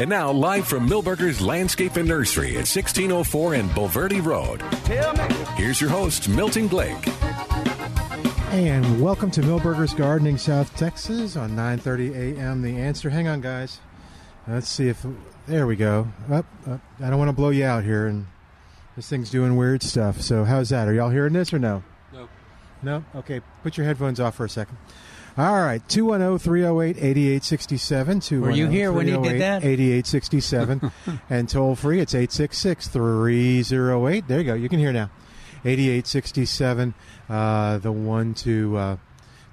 And now, live from Milberger's Landscape and Nursery at 1604 and Bulverde Road. Tell. Here's your host, Milton Blake. And welcome to Milberger's Gardening, South Texas on 9:30 a.m. The answer. Hang on, guys. Let's see if there we go. Up, up. I don't want to blow you out here, and this thing's doing weird stuff. So how's that? Are y'all hearing this or no? No. No. Okay. Put your headphones off for a second. All right. 210-308-8867. Were you here when he did that? 8867. and toll free, it's 866-308. There you go. You can hear now. 8867. Uh, the one to uh,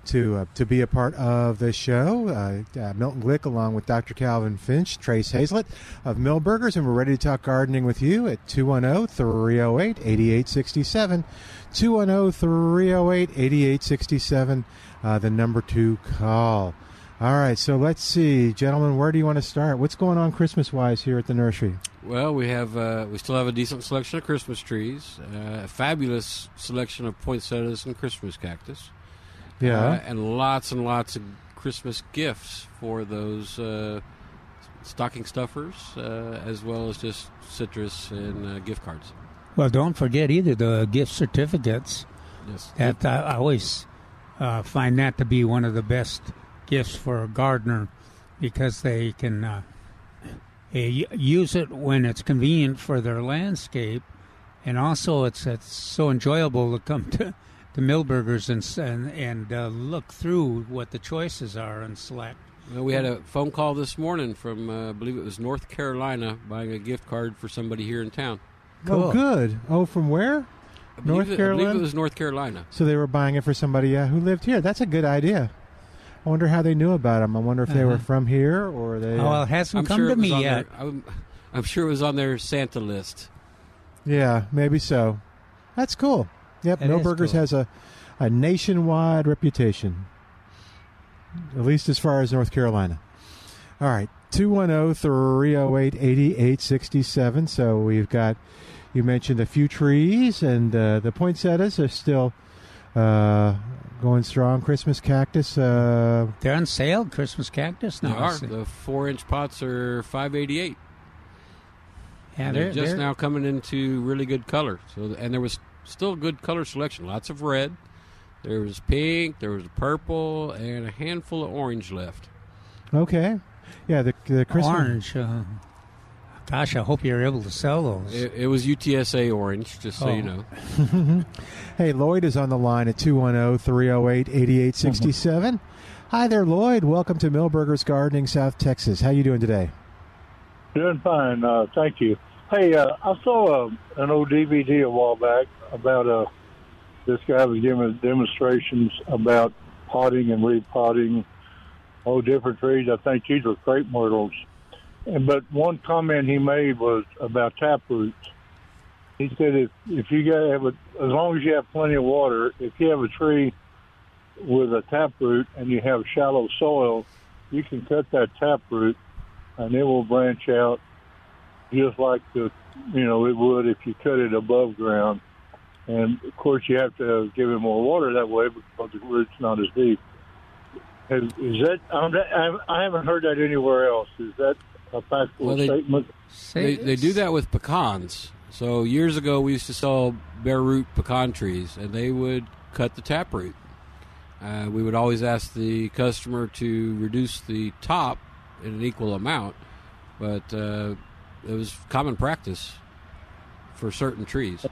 to uh, to be a part of the show. Uh, uh, Milton Glueck, along with Dr. Calvin Finch, Trace Hazlett of Milberger's, and we're ready to talk gardening with you at 210 308 8867. 210 308 8867, uh, the number to call. All right, so let's see, gentlemen, where do you want to start? What's going on Christmas wise here at the nursery? Well, we have uh, we still have a decent selection of Christmas trees, uh, a fabulous selection of poinsettias and Christmas cactus, Yeah. uh, and lots and lots of Christmas gifts for those uh, stocking stuffers, uh, as well as just citrus and uh, gift cards. Well, don't forget either the gift certificates. Yes, That I, I always uh, find that to be one of the best gifts for a gardener because they can uh, use it when it's convenient for their landscape, and also it's it's so enjoyable to come to to Milberger's and and and uh, look through what the choices are and select. Well, we had a phone call this morning from, uh, I believe it was North Carolina, buying a gift card for somebody here in town. Oh, good. Oh, from where? I North believe it, I believe Carolina? it was North Carolina. So they were buying it for somebody uh, who lived here. That's a good idea. I wonder how they knew about them. I wonder if they were Uh-huh. from here or they. Oh, well, it hasn't I'm come sure to me on yet. Their, I'm, I'm sure it was on their Santa list. yeah, maybe so. That's cool. Yep, No Burgers cool. has a, a nationwide reputation, at least as far as North Carolina. All right, oh, 210 308 8867. So we've got, you mentioned a few trees, and uh, the poinsettias are still uh, going strong. Christmas cactus. Uh, They're on sale, Christmas cactus They now. are. The four inch pots are 588. Yeah, And they're, they're just they're- now coming into really good color. So, and there was still good color selection. Lots of red. There was pink. There was purple, and a handful of orange left. okay. Yeah, the, the Christmas. orange. Uh, gosh, I hope you're able to sell those. It, it was UTSA orange, just so Oh. you know. Hey, Lloyd is on the line at oh, 210 308 8867. Hi there, Lloyd. Welcome to Milberger's Gardening, South Texas. How you doing today? Doing fine, uh, thank you. Hey, uh, I saw uh, an old DVD a while back about uh, this guy was giving demonstrations about potting and repotting all different trees. I think these were crepe myrtles. But one comment he made was about taproot. He said if if you got have a, as long as you have plenty of water, if you have a tree with a taproot and you have shallow soil, you can cut that taproot and it will branch out just like the you know it would if you cut it above ground. And of course, you have to give it more water that way because the root's not as deep. Is, that I'm- I haven't heard that anywhere else? Is that a factual Well, they- statement? They, they do that with pecans. So years ago, we used to sell bare root pecan trees, and they would cut the taproot. Uh, we would always ask the customer to reduce the top in an equal amount, but uh, it was common practice for certain trees.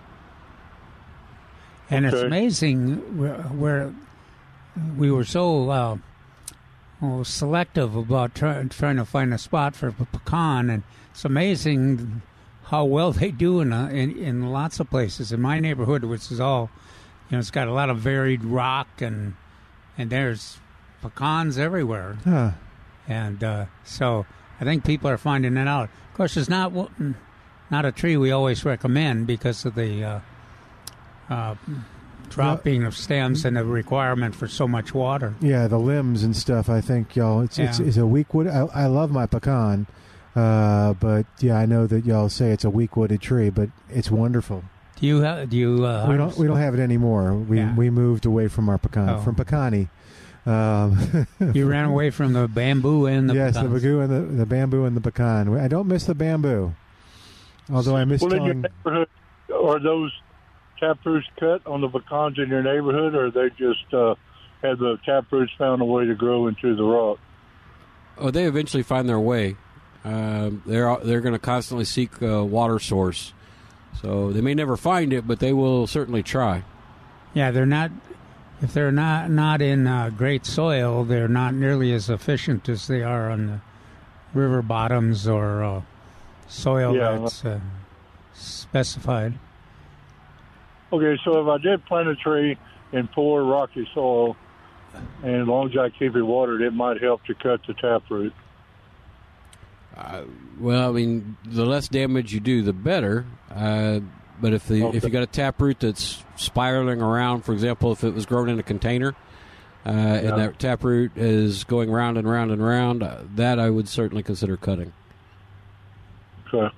And it's amazing where, where we were so uh, oh, selective about try, trying to find a spot for a pecan, and it's amazing how well they do in, uh in in lots of places. In my neighborhood, which is all, you know, it's got a lot of varied rock, and and there's pecans everywhere, Huh. and uh, so I think people are finding it out. Of course, it's not not a tree we always recommend because of the uh, uh, dropping of stems and the requirement for so much water. Yeah, the limbs and stuff. I think y'all. It's it's, Yeah. it's a weak wood. I, I love my pecan, uh, but yeah, I know that y'all say it's a weak wooded tree, but it's wonderful. Do you ha- do you uh, we don't we don't have it anymore. We Yeah. we moved away from our pecan Oh. from pecani. Um, you ran away from the bamboo and the yes, the pecans. bamboo and the, the bamboo and the pecan. I don't miss the bamboo, although I miss Well, in your telling. neighborhood, are those taproots cut on the pecans in your neighborhood, or they just uh, have the taproots found a way to grow into the rock? Oh, they eventually find their way. Um, they're they're going to constantly seek a water source, so they may never find it, but they will certainly try. Yeah, they're not. If they're not not in uh, great soil, they're not nearly as efficient as they are on the river bottoms or uh, soil Yeah. that's uh, specified. Okay, so if I did plant a tree in poor rocky soil, and as long as I keep it watered, it might help to cut the taproot. Well, I mean, the less damage you do, the better. Uh, but if the if you got a taproot that's spiraling around, for example, if it was grown in a container, uh, and Yeah. that taproot is going round and round and round, uh, that I would certainly consider cutting. Okay.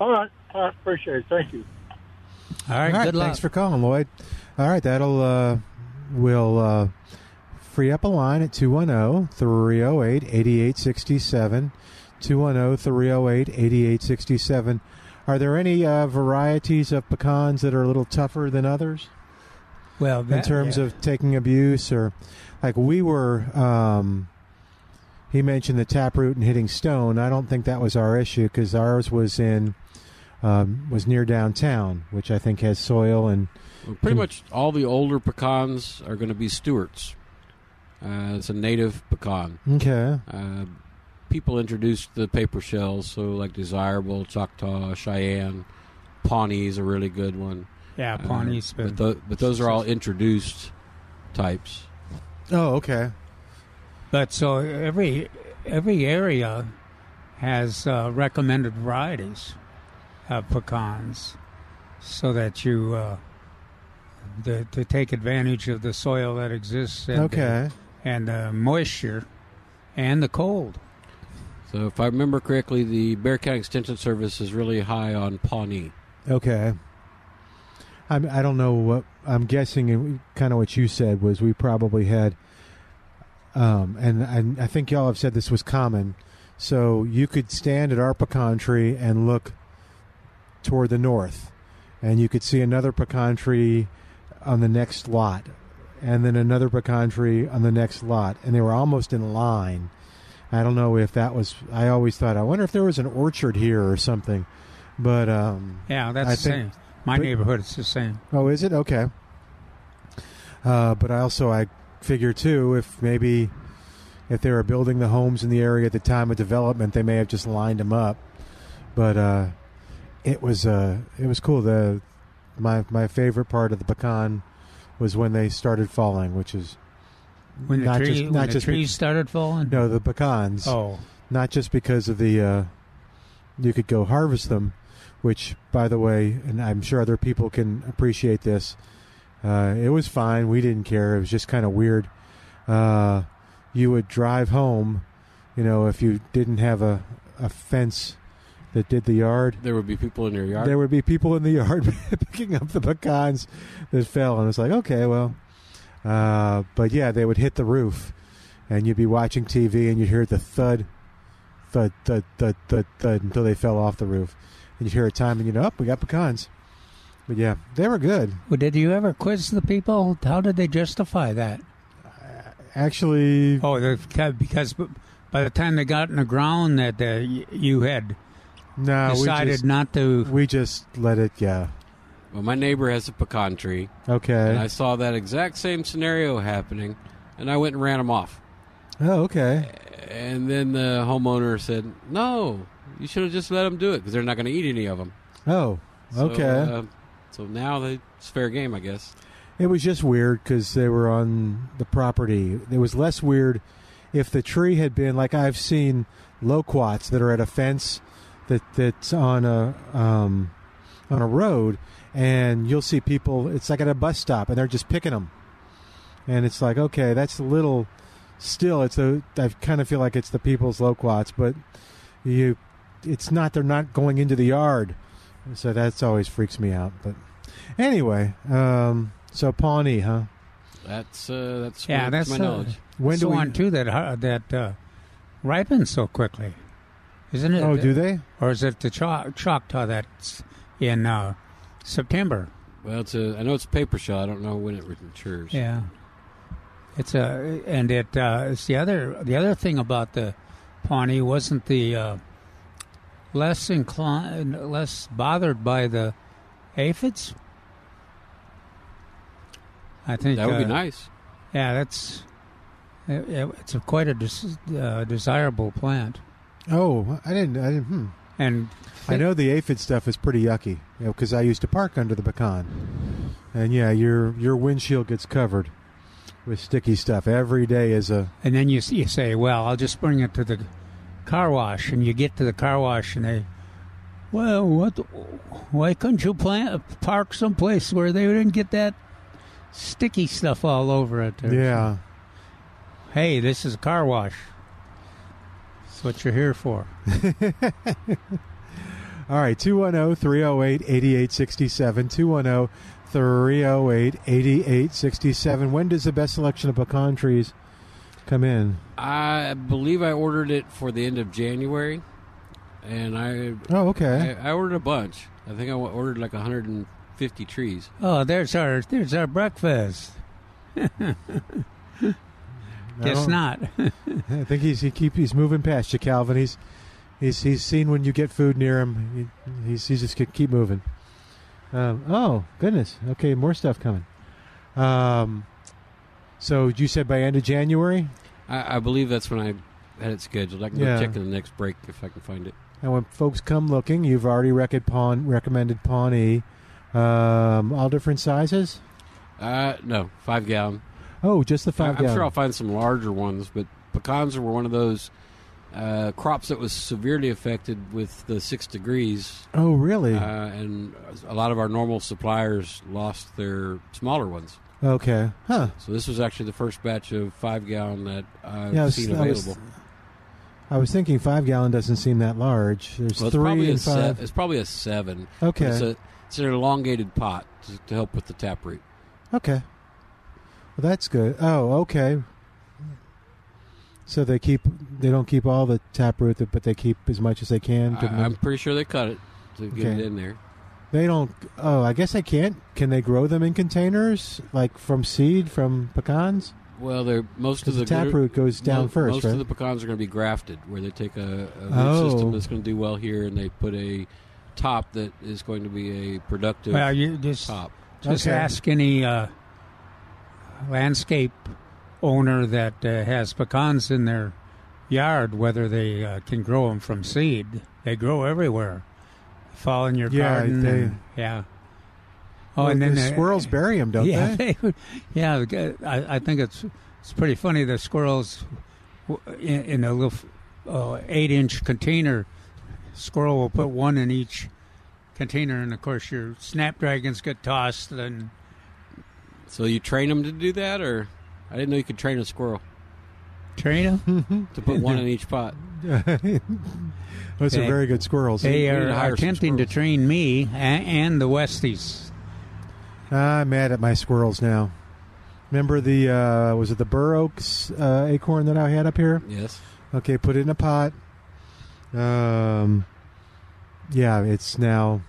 all right, I appreciate it. Thank you. All right, All right, good luck. thanks for calling, Lloyd. All right, that'll uh, we'll, uh, free up a line at 210-308-8867. 210-308-8867. Are there any uh, varieties of pecans that are a little tougher than others well, in terms yeah. of taking abuse or like we were um, he mentioned the taproot and hitting stone. I don't think that was our issue because ours was in um, was near downtown, which I think has soil and Well, pretty much all the older pecans are going to be Stuart's. Uh, it's a native pecan. okay. Uh, people introduced the paper shells, so like Desirable, Choctaw, Cheyenne, Pawnee's a really good one. yeah, Uh, Pawnee's been but, tho- but those are all introduced types. Oh, okay. But so every every area has uh, recommended varieties of pecans, so that you uh, the, to take advantage of the soil that exists and Okay. the, and the moisture and the cold. So if I remember correctly, the Bexar County Extension Service is really high on Pawnee. Okay. I'm, I don't know what I'm guessing. Kind of what you said was we probably had, um, and, and I think y'all have said this was common. So you could stand at our pecan tree and look toward the north, and you could see another pecan tree on the next lot, and then another pecan tree on the next lot, and they were almost in line. I don't know if that was. I always thought. I wonder if there was an orchard here or something, but um, Yeah, that's I the think- same. My but- neighborhood is the same. Oh, is it okay? Uh, but I also I figure too if maybe if they were building the homes in the area at the time of development, they may have just lined them up. But uh, it was uh, it was cool. The my my favorite part of the pecan was when they started falling, which is When the not tree, just when the just trees started falling. no the pecans Oh, not just because of the uh, you could go harvest them, which by the way, and I'm sure other people can appreciate this. Uh, it was fine. We didn't care. It was just kind of weird. Uh, you would drive home, you know, if you didn't have a, a fence that did the yard. There would be people in your yard. There would be people in the yard picking up the pecans that fell, and it's like, okay, well, uh, but yeah, they would hit the roof, and you'd be watching TV, and you'd hear the thud, thud, thud, thud, thud, thud until they fell off the roof, and you'd hear a time, and you know, oh, we got pecans. But yeah, they were good. well, did you ever quiz the people? How did they justify that? Actually, Oh, because by the time they got in the ground, that uh, you had no, we decided just, not to. we just let it. Yeah, well, my neighbor has a pecan tree, and okay. I saw that exact same scenario happening, and I went and ran them off. Oh, okay. And then the homeowner said, "No, you should have just let them do it because they're not going to eat any of them." Oh, So, okay. uh, so now they, it's fair game, I guess. It was just weird because they were on the property. It was less weird if the tree had been like I've seen loquats that are at a fence that that's on a um, on a road, and you'll see people. It's like at a bus stop, and they're just picking them, and it's like, okay, that's a little. Still, it's a. I kind of feel like it's the people's loquats, but you, it's not. They're not going into the yard, so that's always freaks me out. But anyway, um, so Pawnee, huh? That's uh, that's Yeah, that's my uh, knowledge. When do so we- on too that uh, that uh, ripens so quickly, isn't it? Oh, do they? Or is it the Cho- Choctaw that's in uh, September? Well, it's a. I know it's a paper shell. I don't know when it matures. Yeah, it's a and it uh, it's the other the other thing about the Pawnee wasn't the uh, less inclined less bothered by the aphids. I think that would be uh, nice. Yeah, that's it, it's a quite a des- uh, desirable plant, Oh, I didn't. I didn't. Hmm. and I know the aphid stuff is pretty yucky because I used to park under the pecan, and yeah, your your windshield gets covered with sticky stuff every day. Is a And then you you say, "Well, I'll just bring it to the car wash," and you get to the car wash, and they, well, what? Why couldn't you plant park someplace where they didn't get that sticky stuff all over it? Yeah. Hey, this is a car wash. That's what you're here for. All right, oh, 210 308 8867. 210 308 8867. When does the best selection of pecan trees come in? I believe I ordered it for the end of January, and I Oh, okay. I, I ordered a bunch. I think I ordered like 150 trees. Oh, there's our there's our breakfast. I Guess don't- I think he's he keep he's moving past you, Calvin. He's he's he's seen when you get food near him. He, he's he's just keep moving. Um, oh goodness. Okay, more stuff coming. Um, so you said by end of January, I, I believe that's when I had it scheduled. I can Yeah. go check in the next break if I can find it. and when folks come looking, you've already recommended pawn recommended Pawnee. Um, all different sizes. Uh, no, five gallon. Oh, just the I, five I'm sure I'll find some larger ones, but pecans were one of those uh, crops that was severely affected with the six degrees, oh, really? uh, and a lot of our normal suppliers lost their smaller ones. okay. Huh. So this was actually the first batch of five gallon that I've Yeah, I was- seen I was- available. I was thinking five gallon doesn't seem that large. There's Well, it's three probably a and se- five. it's probably a seven. Okay. It's, a, it's an elongated pot to, to help with the taproot. Okay. Well, that's good. Oh, okay. So they keep they don't keep all the taproot, but they keep as much as they can. to I, I'm pretty sure they cut it to get Okay. it in there. they don't. Oh, I guess they can't. Can they grow them in containers, like from seed from pecans? Well, they're most of Because the the taproot goes down mo- first, Most right? of the pecans are going to be grafted, where they take a, a root Oh. system that's going to do well here, and they put a top that is going to be a productive well, you just top. Just Okay. ask any uh, landscape owner that uh, has pecans in their yard whether they uh, can grow them from seed. They grow everywhere. Fall in your Yeah, garden. they- and- yeah. Oh, Well, and then the squirrels bury them, don't yeah, they? would- yeah. I, I think it's it's pretty funny. The squirrels in, in a little uh, eight-inch container. Squirrel will put one in each container, and of course your snapdragons get tossed and. So you train them to do that, or I didn't know you could train a squirrel train them to put one in each pot. Those are very good squirrels. They need are to hire some attempting to train me and, and the Westies. I'm mad at my squirrels now. Remember the uh, was it the Bur Oaks uh, acorn that I had up here? Yes. Okay, put it in a pot. Um, yeah, it's now.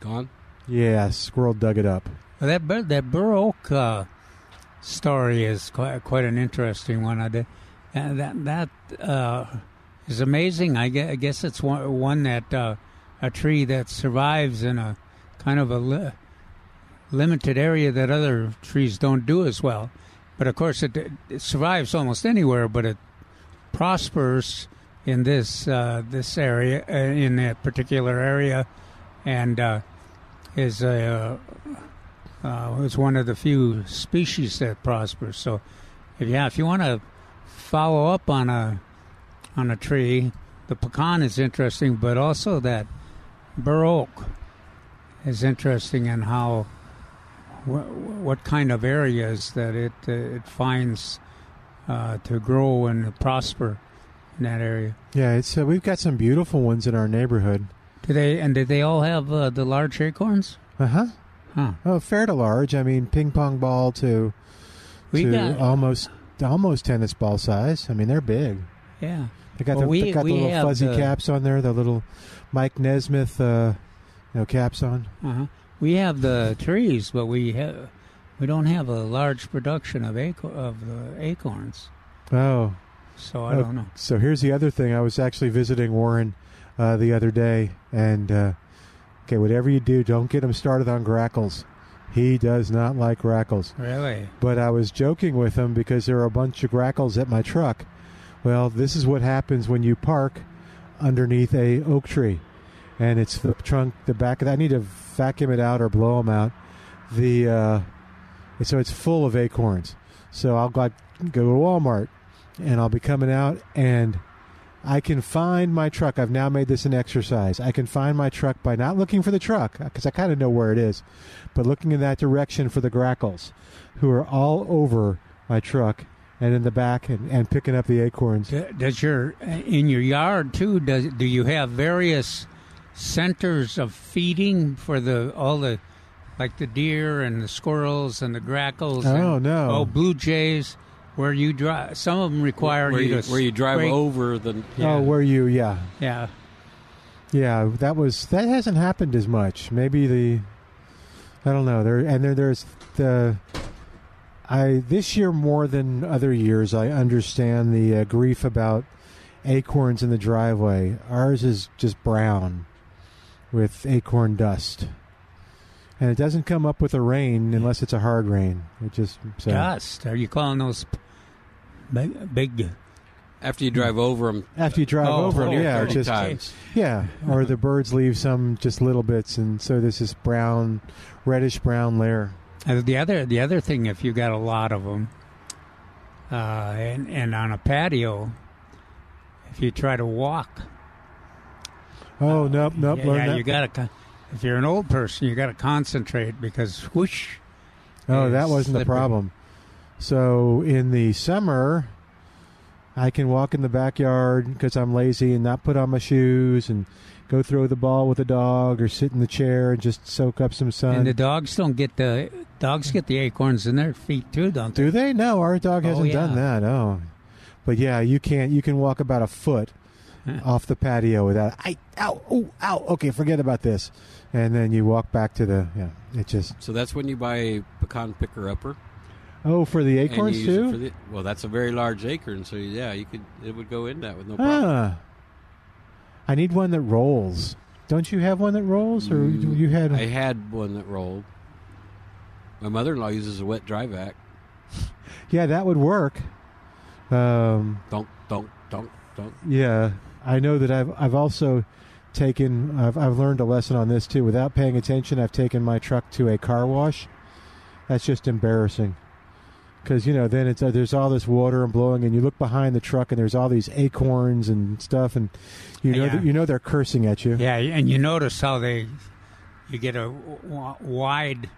Gone. Yeah, squirrel dug it up. That that Oak uh, story is quite quite an interesting one. I did, and that that uh, is amazing. I guess, I guess it's one one that uh, a tree that survives in a kind of a li- limited area that other trees don't do as well. But of course, it, it survives almost anywhere, but it prospers in this uh, this area uh, in that particular area, and uh, is a uh, is one of the few species that prospers. So, if yeah, if you want to follow up on a on a tree, the pecan is interesting, but also that bur oak is interesting in how wh- what kind of areas that it uh, it finds uh, to grow and prosper in that area. Yeah, it's uh, we've got some beautiful ones in our neighborhood. Do they and did they all have uh, the large acorns? Uh huh. Huh. Oh, fair to large. I mean, ping pong ball to We to got almost almost tennis ball size. I mean, they're big. yeah. They got Well, the we- they got the little fuzzy the- caps on there. The little Mike Nesmith, uh, you know, caps on. Uh-huh. We have the trees, but we have we don't have a large production of acor- of uh, acorns. Oh, So I Oh, don't know. So here's the other thing. I was actually visiting Warren uh, the other day, and uh, okay, whatever you do, don't get him started on grackles. He does not like grackles. Really? But I was joking with him because there are a bunch of grackles at my truck. Well, this is what happens when you park underneath a oak tree, and it's the trunk, the back of that. I need to vacuum it out or blow them out. The uh, so it's full of acorns. So I'll go go to Walmart, and I'll be coming out, and I can find my truck. I've now made this an exercise. I can find my truck by not looking for the truck because I kind of know where it is, but looking in that direction for the grackles, who are all over my truck and in the back and, and picking up the acorns. Does your in your yard too? Does do you have various centers of feeding for the all the like the deer and the squirrels and the grackles? Oh, and, no. Oh, blue jays. Where you drive? Some of them require where you, you, to where you drive scrape- over the. Yeah. Oh, were you? Yeah, Yeah. yeah. That was that hasn't happened as much. Maybe the I don't know. There and there there's the I this year more than other years. I understand the uh, grief about acorns in the driveway. Ours is just brown with acorn dust. And it doesn't come up with a rain unless it's a hard rain. It just so Dust. Are you calling those big? big After you drive over them after you drive Oh, over, 'em, oh, yeah, it 30 just times. yeah. Or the birds leave some just little bits, and so there's this brown, reddish brown layer. Uh, the other the other thing, if you got a lot of them, uh, and and on a patio, if you try to walk, Oh nope, nope. yeah, learn yeah, that. you got to. If you're an old person, you got to concentrate because whoosh. Oh, that wasn't the problem. So in the summer, I can walk in the backyard because I'm lazy and not put on my shoes and go throw the ball with the dog or sit in the chair and just soak up some sun. And the dogs don't get the dogs get the acorns in their feet too, don't they? Do they? No, our dog Oh, hasn't yeah. done that. Oh, but yeah, you can't. You can walk about a foot off the patio without. I ow oh ow. Okay, forget about this. And then you walk back to the. Yeah, it just. So that's when you buy a pecan picker upper. Oh, for the acorns too. for the- well, that's a very large acorn, so yeah, you could it would go in that with no problem. Ah. I need one that rolls. Don't you have one that rolls, or Mm, you had? I had one that rolled. My mother-in-law uses a wet dry vac. yeah, that would work. Um, don't don't. yeah, I know that I've I've also taken I've I've learned a lesson on this too. Without paying attention, I've taken my truck to a car wash. That's just embarrassing. Because you know, then it's uh, there's all this water and blowing, and you look behind the truck, and there's all these acorns and stuff, and you know Yeah. that, you know they're cursing at you. Yeah, and you notice how they you get a w- wide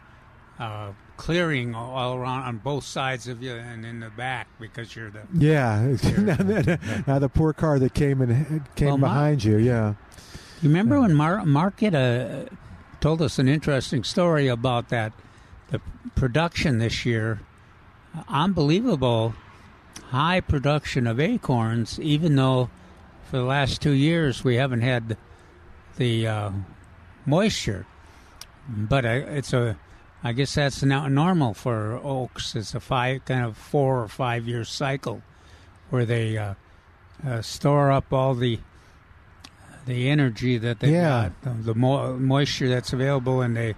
uh, clearing all around on both sides of you and in the back because you're the Yeah. now, now- now the poor car that came and came Well, behind you. Yeah. You remember when Mar- Mark had a, told us an interesting story about that the production this year, unbelievable high production of acorns, even though for the last two years we haven't had the uh, moisture. But uh, it's a, I guess that's now normal for oaks. It's a five kind of four or five year cycle where they uh, uh, store up all the the energy that they Yeah. got, the, the mo- moisture that's available, and they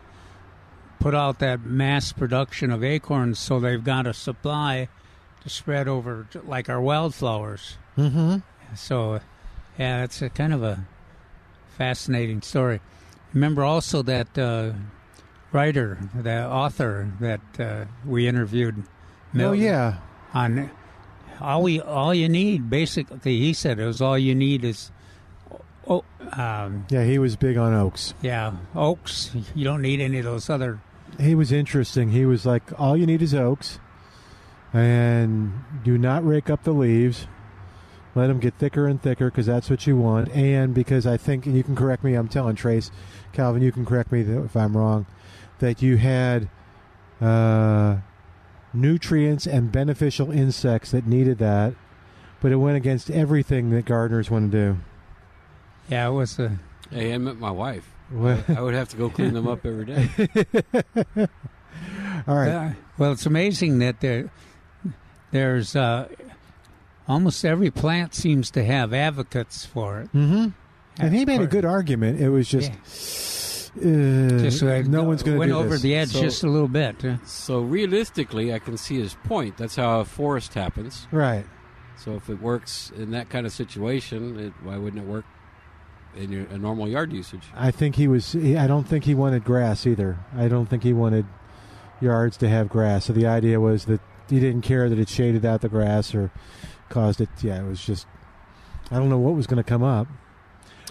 put out that mass production of acorns, so they've got a supply to spread over, like our wildflowers. Mm-hmm. So, yeah, it's a kind of a fascinating story. Remember also that uh, writer, the author that uh, we interviewed. Oh yeah. on all we all you need basically he said it was all you need is oh, um, Yeah, he was big on oaks. yeah, oaks. You don't need any of those other. He was interesting. He was like, all you need is oaks, and do not rake up the leaves. Let them get thicker and thicker because that's what you want. And because I think, and you can correct me, I'm telling Trace, Calvin, you can correct me if I'm wrong, that you had uh, nutrients and beneficial insects that needed that, but it went against everything that gardeners want to do. Yeah, it was a. Hey, I met my wife. Well, I would have to go clean them up every day. all right. Uh, well, it's amazing that there, there's uh, almost every plant seems to have advocates for it. Mm-hmm. And he made a good argument. It was just, uh, Just uh, no one's going to went over this. the edge So- just a little bit. Uh, So realistically, I can see his point. That's how a forest happens. Right. So if it works in that kind of situation, it, why wouldn't it work in your, a normal yard usage? I think he was. He, I don't think he wanted grass either. I don't think he wanted yards to have grass. So the idea was that he didn't care that it shaded out the grass or caused it. Yeah, it was just. I don't know what was going to come up.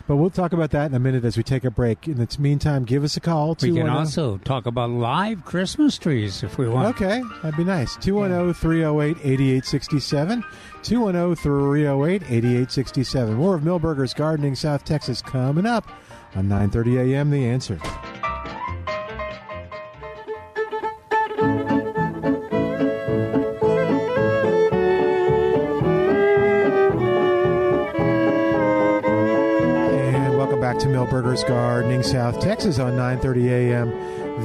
But we'll talk about that in a minute as we take a break. In the meantime, give us a call. we can oh also talk about live Christmas trees if we want. Okay, that'd be nice. 210 308 8867. 210 308 8867. More of Milberger's Gardening South Texas coming up on 9:30 a.m. The Answer. To Gardening South Texas on 9:30 a.m.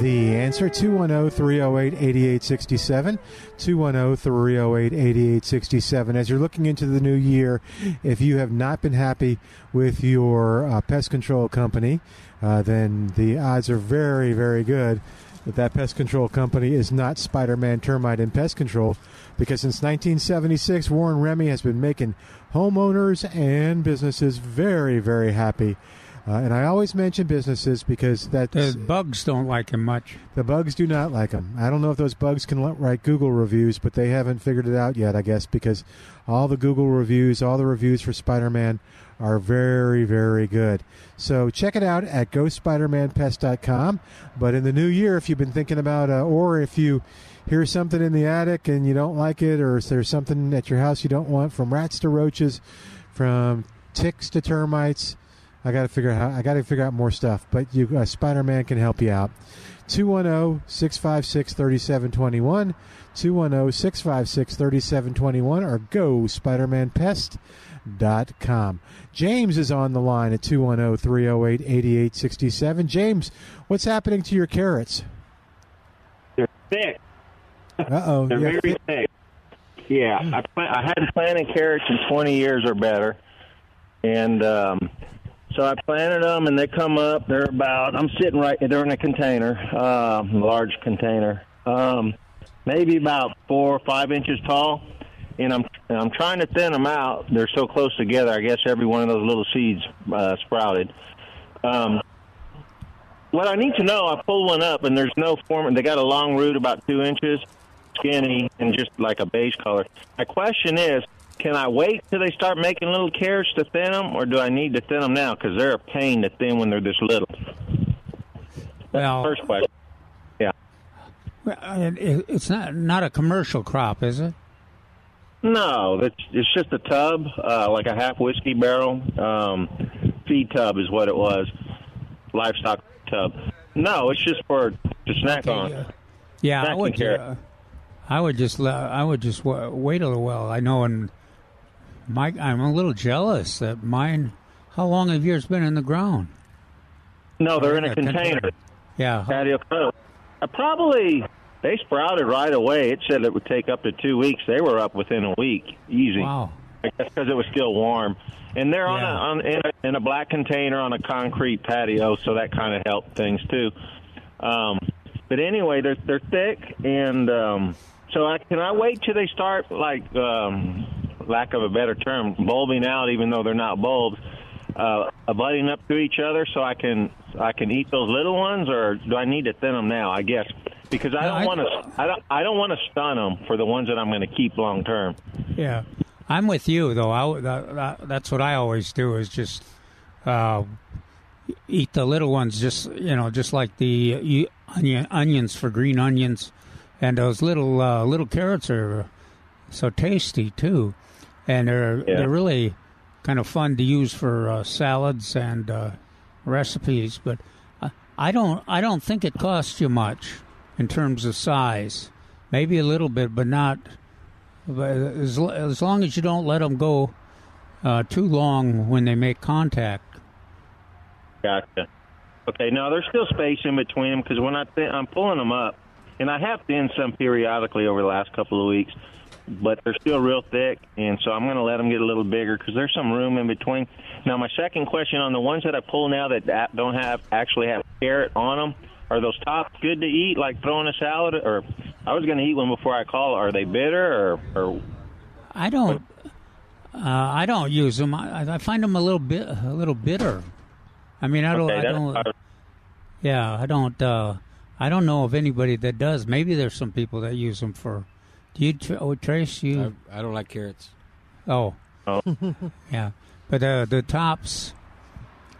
The answer 210-308-8867 210-308-8867 as you're looking into the new year if you have not been happy with your uh, pest control company uh, then the odds are very very good that that pest control company is not Spider-Man Termite and Pest Control because since 1976 Warren Remy has been making homeowners and businesses very very happy uh, and I always mention businesses because that The bugs don't like him much. the bugs do not like them. I don't know if those bugs can write Google reviews, but they haven't figured it out yet, I guess, because all the Google reviews, all the reviews for Spider Man are very, very good. So check it out at GoSpiderManPest.com. But in the new year, if you've been thinking about, uh, or if you hear something in the attic and you don't like it, or if there's something at your house you don't want, from rats to roaches, from ticks to termites, I got to figure out how, I got to figure out more stuff, but you uh, Spider-Man can help you out. oh, 210-656-3721, 210-656-3721 or go spidermanpest.com. James is on the line at oh, 210-308-8867. James, what's happening to your carrots? They're thick. Uh-oh. They're very thick. Yeah, I I hadn't planted carrots in 20 years or better, and um, so I planted them, and they come up. They're about I'm sitting right. They're in a container, uh, large container, um, maybe about four or five inches tall, and I'm and I'm trying to thin them out. They're so close together. I guess every one of those little seeds uh, sprouted. Um, what I need to know, I pulled one up, and there's no form. They got a long root, about two inches, skinny, and just like a beige color. My question is, can I wait till they start making little carrots to thin them, or do I need to thin them now? Because they're a pain to thin when they're this little. Well, First question. it- it's not not a commercial crop, is it? No, it's it's just a tub, uh, like a half whiskey barrel. Um, feed tub is what it was, livestock tub. No, it's just for to snack on. Yeah, I would. Uh, I would just. I would just wait a little while. I know, and my I'm a little jealous that mine. How long have yours been in the ground? No, they're in a Yeah, container. container. Yeah, patio cover. I probably they sprouted right away. It said it would take up to two weeks. They were up within a week, easy. wow. I guess because it was still warm, and they're on a on in a, in a black container on a concrete patio, so that kind of helped things too. Um, but anyway, they're they're thick, and um, so I can I wait till they start like um, lack of a better term, bulbing out, even though they're not bulbs, uh, abutting up to each other, so I can I can eat those little ones, or do I need to thin them now? I guess because I No, don't want to I don't I don't want to stun them for the ones that I'm going to keep long term. Yeah, I'm with you though. I, that, that's what I always do is just uh, eat the little ones just you know just like the uh, onion, onions for green onions, and those little uh, little carrots are so tasty too, and they're Yeah. they're really kind of fun to use for uh, salads and uh, recipes. But I- don't I don't think it costs you much in terms of size. Maybe a little bit, but not. But as, as long as you don't let them go uh, too long when they make contact. Gotcha. Okay, now there's still space in between them because when I th- I'm pulling them up, and I have thinned some periodically over the last couple of weeks, but they're still real thick, and so I'm going to let them get a little bigger because there's some room in between. Now, my second question on the ones that I pull now that don't have actually have carrot on them, are those tops good to eat, like throwing a salad? Or I was going to eat one before I call. Are they bitter or or I don't. Uh, I don't use them. I, I find them a little bit a little bitter. I mean, I don't. okay? I don't. Yeah, I don't. Uh, I don't know of anybody that does. Maybe there's some people that use them for. Do you, Tr- oh, Trace? You? I, I don't like carrots. oh, Oh. yeah. But uh, the tops.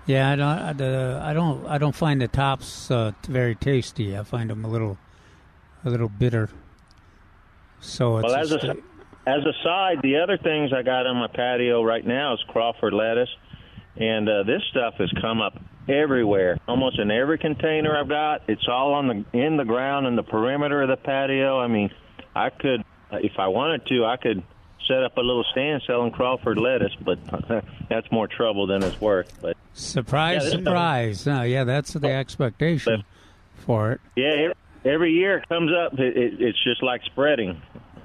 Yeah, I don't. I- The, I don't. I don't find the tops uh, very tasty. I find them a little, a little bitter. So it's Well, as just- a as a side, the other things I got on my patio right now is Crawford lettuce, and uh, this stuff has come up everywhere, almost in every container I've got. It's all on the in the ground in the perimeter of the patio. I mean, I could, uh, if I wanted to, I could set up a little stand selling Crawford lettuce, but that's more trouble than it's worth. But surprise, Yeah, surprise. Uh, yeah, that's the expectation for it. yeah, every, every year it comes up. It, it, it's just like spreading.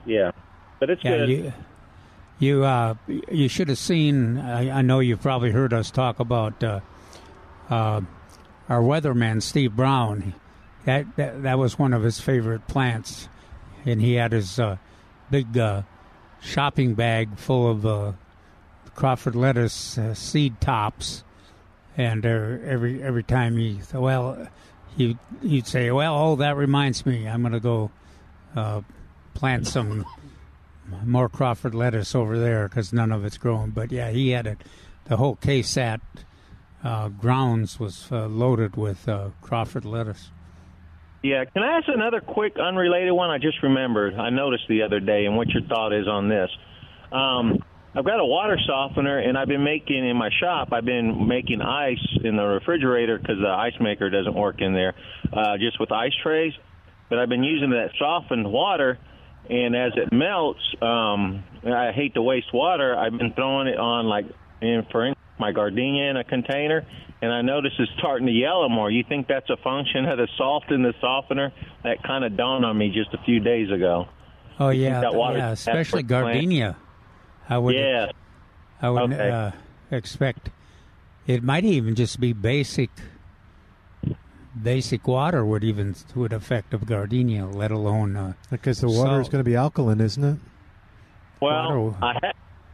Yeah, but it's Yeah, good. you you uh, you should have seen. I, I know you've probably heard us talk about uh, uh, our weatherman Steve Brown. That, that that was one of his favorite plants, and he had his uh, big uh, shopping bag full of uh, Crawford lettuce uh, seed tops, and uh, every every time he well, he he'd say, "Well, oh, that reminds me, I'm going to go uh, plant some." more Crawford lettuce over there because none of it's growing. But yeah, he had it. The whole KSAT uh, grounds was loaded with Crawford lettuce. Yeah, can I ask another quick unrelated one? I just remembered. I noticed the other day, and what your thought is on this. Um, I've got a water softener, and I've been making in my shop. I've been making ice in the refrigerator because the ice maker doesn't work in there, uh, just with ice trays. But I've been using that softened water, and as it melts, um, I hate to waste water. I've been throwing it on like in for my gardenia in a container, and I notice it's starting to yellow more. You think that's a function of the salt in the softener? That kind of dawned on me just a few days ago. Oh think yeah, that water's yeah, especially for the plant? gardenia. I would, Yeah, I would Okay. uh, expect it might even just be basic. Basic water would even would affect a gardenia, let alone uh, Because the water is going to be alkaline, isn't it? Well, Water- I ha-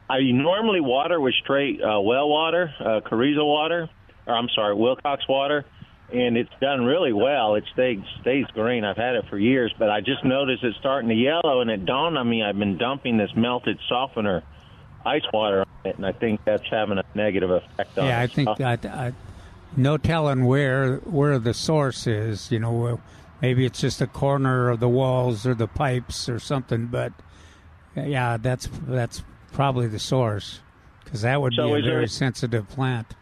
I normally water with straight uh, well water, uh, Carrizo water, or I'm sorry, Wilcox water, and it's done really well. It stays stays green. I've had it for years, but I just noticed it's starting to yellow, and it dawned on me I've been dumping this melted softener ice water on it, and I think that's having a negative effect on Yeah, it. I think Oh, I, I, no telling where where the source is. You know, maybe it's just a corner of the walls or the pipes or something. But yeah, that's that's probably the source because that would So be a very sensitive plant.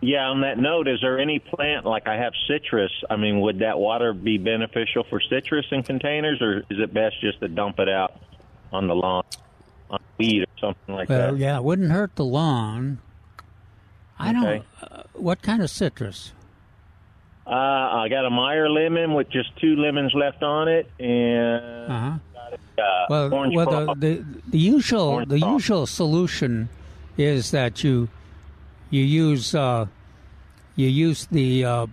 Yeah, on that note, is there any plant like I have citrus? I mean, would that water be beneficial for citrus in containers, or is it best just to dump it out on the lawn, on weed or something like Well, that? yeah, it wouldn't hurt the lawn. I Okay. don't. Uh, what kind of citrus? Uh, I got a Meyer lemon with just two lemons left on it, and Uh huh. uh, Well, orange well, the, the the usual Orange the usual solution is that you you use uh, you use the uh,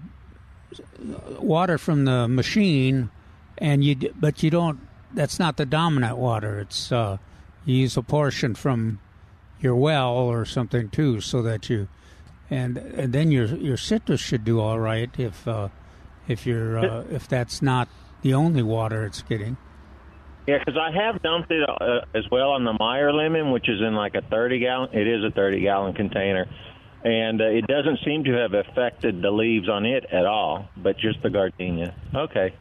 water from the machine, and you but you don't. That's not the dominant water. It's uh, you use a portion from your well or something too, so that you and and then your your citrus should do all right if uh, if you're uh, if that's not the only water it's getting. Yeah, because I have dumped it uh, as well on the Meyer lemon, which is in like a 30 gallon. It is a 30 gallon container. And uh, it doesn't seem to have affected the leaves on it at all, but just the gardenia. Okay,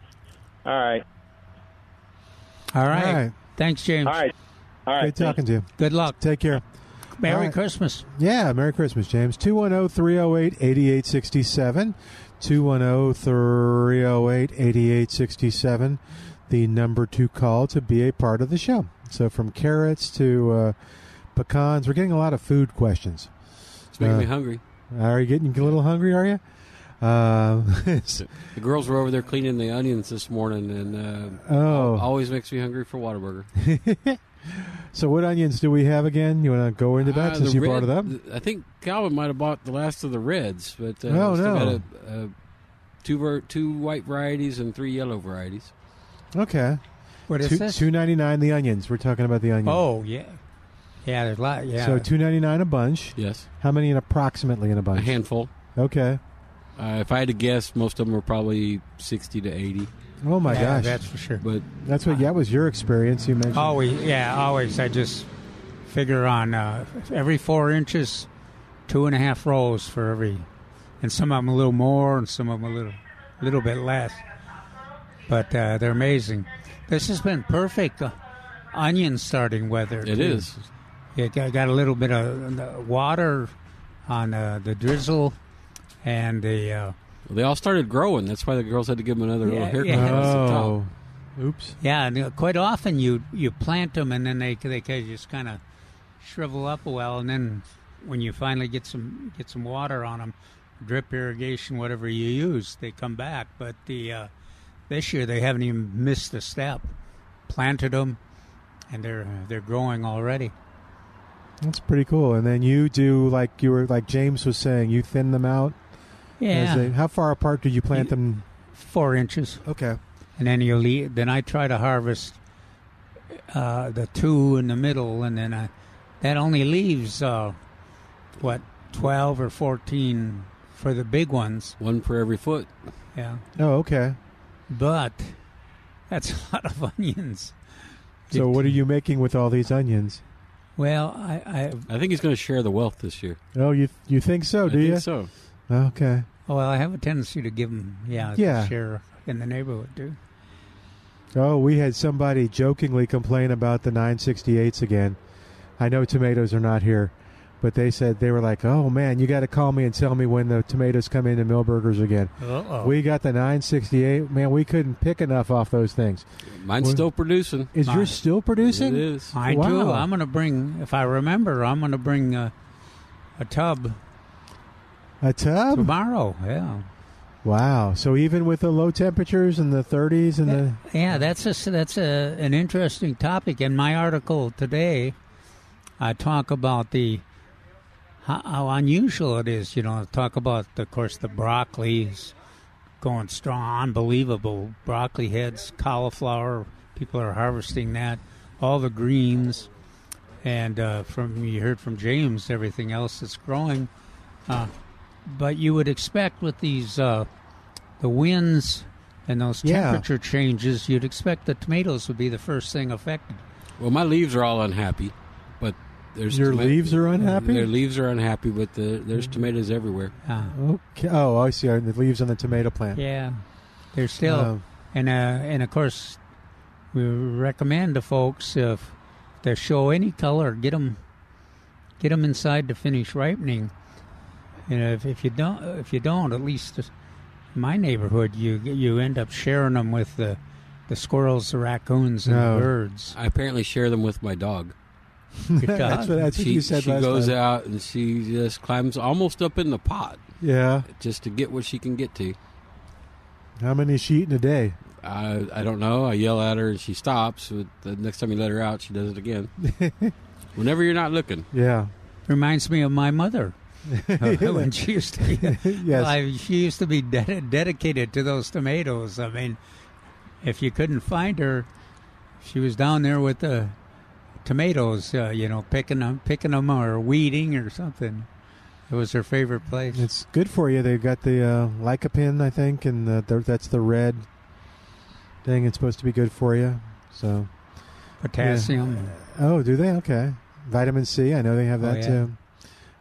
all right, All right. All right. Thanks, James. all right, all right. Great talking to you. Good luck. Take care. Merry All right. Christmas. Yeah, Merry Christmas, James. 210 308 8867. 210 308 8867. The number to call to be a part of the show. So from carrots to uh, pecans, we're getting a lot of food questions. It's making Uh, me hungry. Are you getting a little hungry, are you? Uh, The girls were over there cleaning the onions this morning, and uh, oh. always makes me hungry for Whataburger. So what onions do we have again? You want to go into that Uh, since the you brought it up? I think Calvin might have bought the last of the reds, but uh, Oh, no. got a, a, two ver- two white varieties and three yellow varieties. Okay. What is Two, this? two ninety nine the onions. We're talking about the onions. Oh, yeah. Yeah, there's a lot. Yeah. So two ninety nine a bunch. Yes, How many in approximately in a bunch? a handful. Okay. Uh, if I had to guess, most of them were probably sixty to eighty. Oh my Yeah, gosh. That's for sure. But That's what that was your experience. You mentioned. Always, yeah, always. I just figure on uh, every four inches, two and a half rows for every, and some of them a little more, and some of them a little, little bit less. But uh, they're amazing. This has been perfect uh, onion starting weather. it too. is. You got, got a little bit of uh, water on uh, the drizzle, and the uh, Well, they all started growing. That's why the girls had to give them another little haircut. yeah. across the top. Oh. Oops. Yeah, and uh, quite often you you plant them and then they they kind of just kind of shrivel up a while, and then when you finally get some get some water on them, drip irrigation, whatever you use, they come back. But the uh, this year they haven't even missed a step. Planted them, and they're they're growing already. That's pretty cool. And then you do like you were like James was saying. You thin them out. as Yeah, they- how far apart do you plant You- them? four inches, Okay. and then you leave. Then I try to harvest uh, the two in the middle, and then I, that only leaves uh, what twelve or fourteen for the big ones. One per every foot. Yeah, Oh, okay. but that's a lot of onions. So what are you making with all these onions? Well, I, I I think he's going to share the wealth this year. Oh, you you think so? I Do think you? so. Okay. well, I have a tendency to give him, yeah, Yeah. share in the neighborhood too. Oh, we had somebody jokingly complain about the 968s again. I know tomatoes are not here, but they said they were like, "Oh man, you got to call me and tell me when the tomatoes come into Milberger's again." Uh-oh. We got the 968. Man, we couldn't pick enough off those things. Mine's Well- still producing. Is Nice. yours still producing? It is. I Wow. do. I'm going to bring, if I remember, I'm going to bring a, a tub A tub? tomorrow. Yeah. Wow. So even with the low temperatures and the 30s and the Yeah, that's a, that's a, an interesting topic. In my article today, I talk about the how, how unusual it is. You know, talk about, of course, the broccoli's going strong, unbelievable broccoli heads, cauliflower. People are harvesting that, all the greens, and uh, from you heard from James, everything else that's growing. Uh, but you would expect with these uh, the winds and those Yeah. temperature changes, you'd expect the tomatoes would be the first thing affected. Well, my leaves are all unhappy, but there's Your toma- leaves are unhappy? Their leaves are unhappy, but the, there's tomatoes everywhere. Uh, Okay. Oh, I see. The leaves on the tomato plant. yeah, they're still Um, and uh, and of course we recommend to folks if they show any color, get them get them inside to finish ripening. And if, if you don't, if you don't, at least in my neighborhood, you you end up sharing them with the the squirrels, the raccoons, and No. the birds. I apparently share them with my dog. Good that's what that's what she you said she last goes time. out and she just climbs almost up in the pot Yeah. just to get what she can get to. How many is she eating a day? I I don't know. I yell at her and she stops. But the next time you let her out, she does it again. Whenever you're not looking. Yeah. Reminds me of my mother when she used to be. yes. I, she used to be de- dedicated to those tomatoes. I mean, if you couldn't find her, she was down there with the tomatoes. Uh, you know, picking them, picking them, or weeding or something. It was her favorite place. It's good for you. They've got the uh, lycopene, I think, and the, the, that's the red thing. It's supposed to be good for you. So, Potassium. oh, do they? Okay. Vitamin C. I know they have Oh, that yeah. too.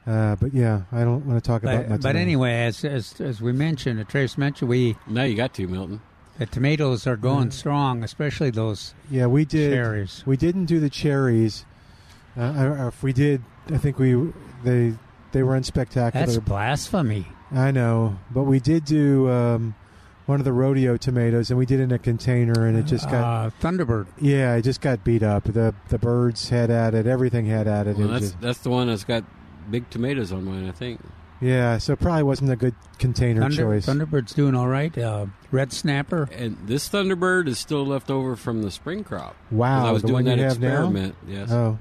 Uh, but yeah, I don't want to talk about But, nuts. but and- anyway, as, as as we mentioned, Trace mentioned, we no, you got to, Milton. The tomatoes are going Mm. strong, especially those yeah, we did. cherries. We didn't do the cherries. Uh, if we did, I think we they they were unspectacular. That's blasphemy. I know, but we did do um, one of the rodeo tomatoes, and we did it in a container, and it just got uh, Thunderbird. yeah, it just got beat up. The the birds had at it, everything had at it. Well, that's just- that's the one that's got big tomatoes on mine, I think. Yeah, so it probably wasn't a good container Thunder, choice. Thunderbird's doing all right. Uh, Red Snapper. And this Thunderbird is still left over from the spring crop. Wow, I was the doing one that you have experiment. Yes. Oh,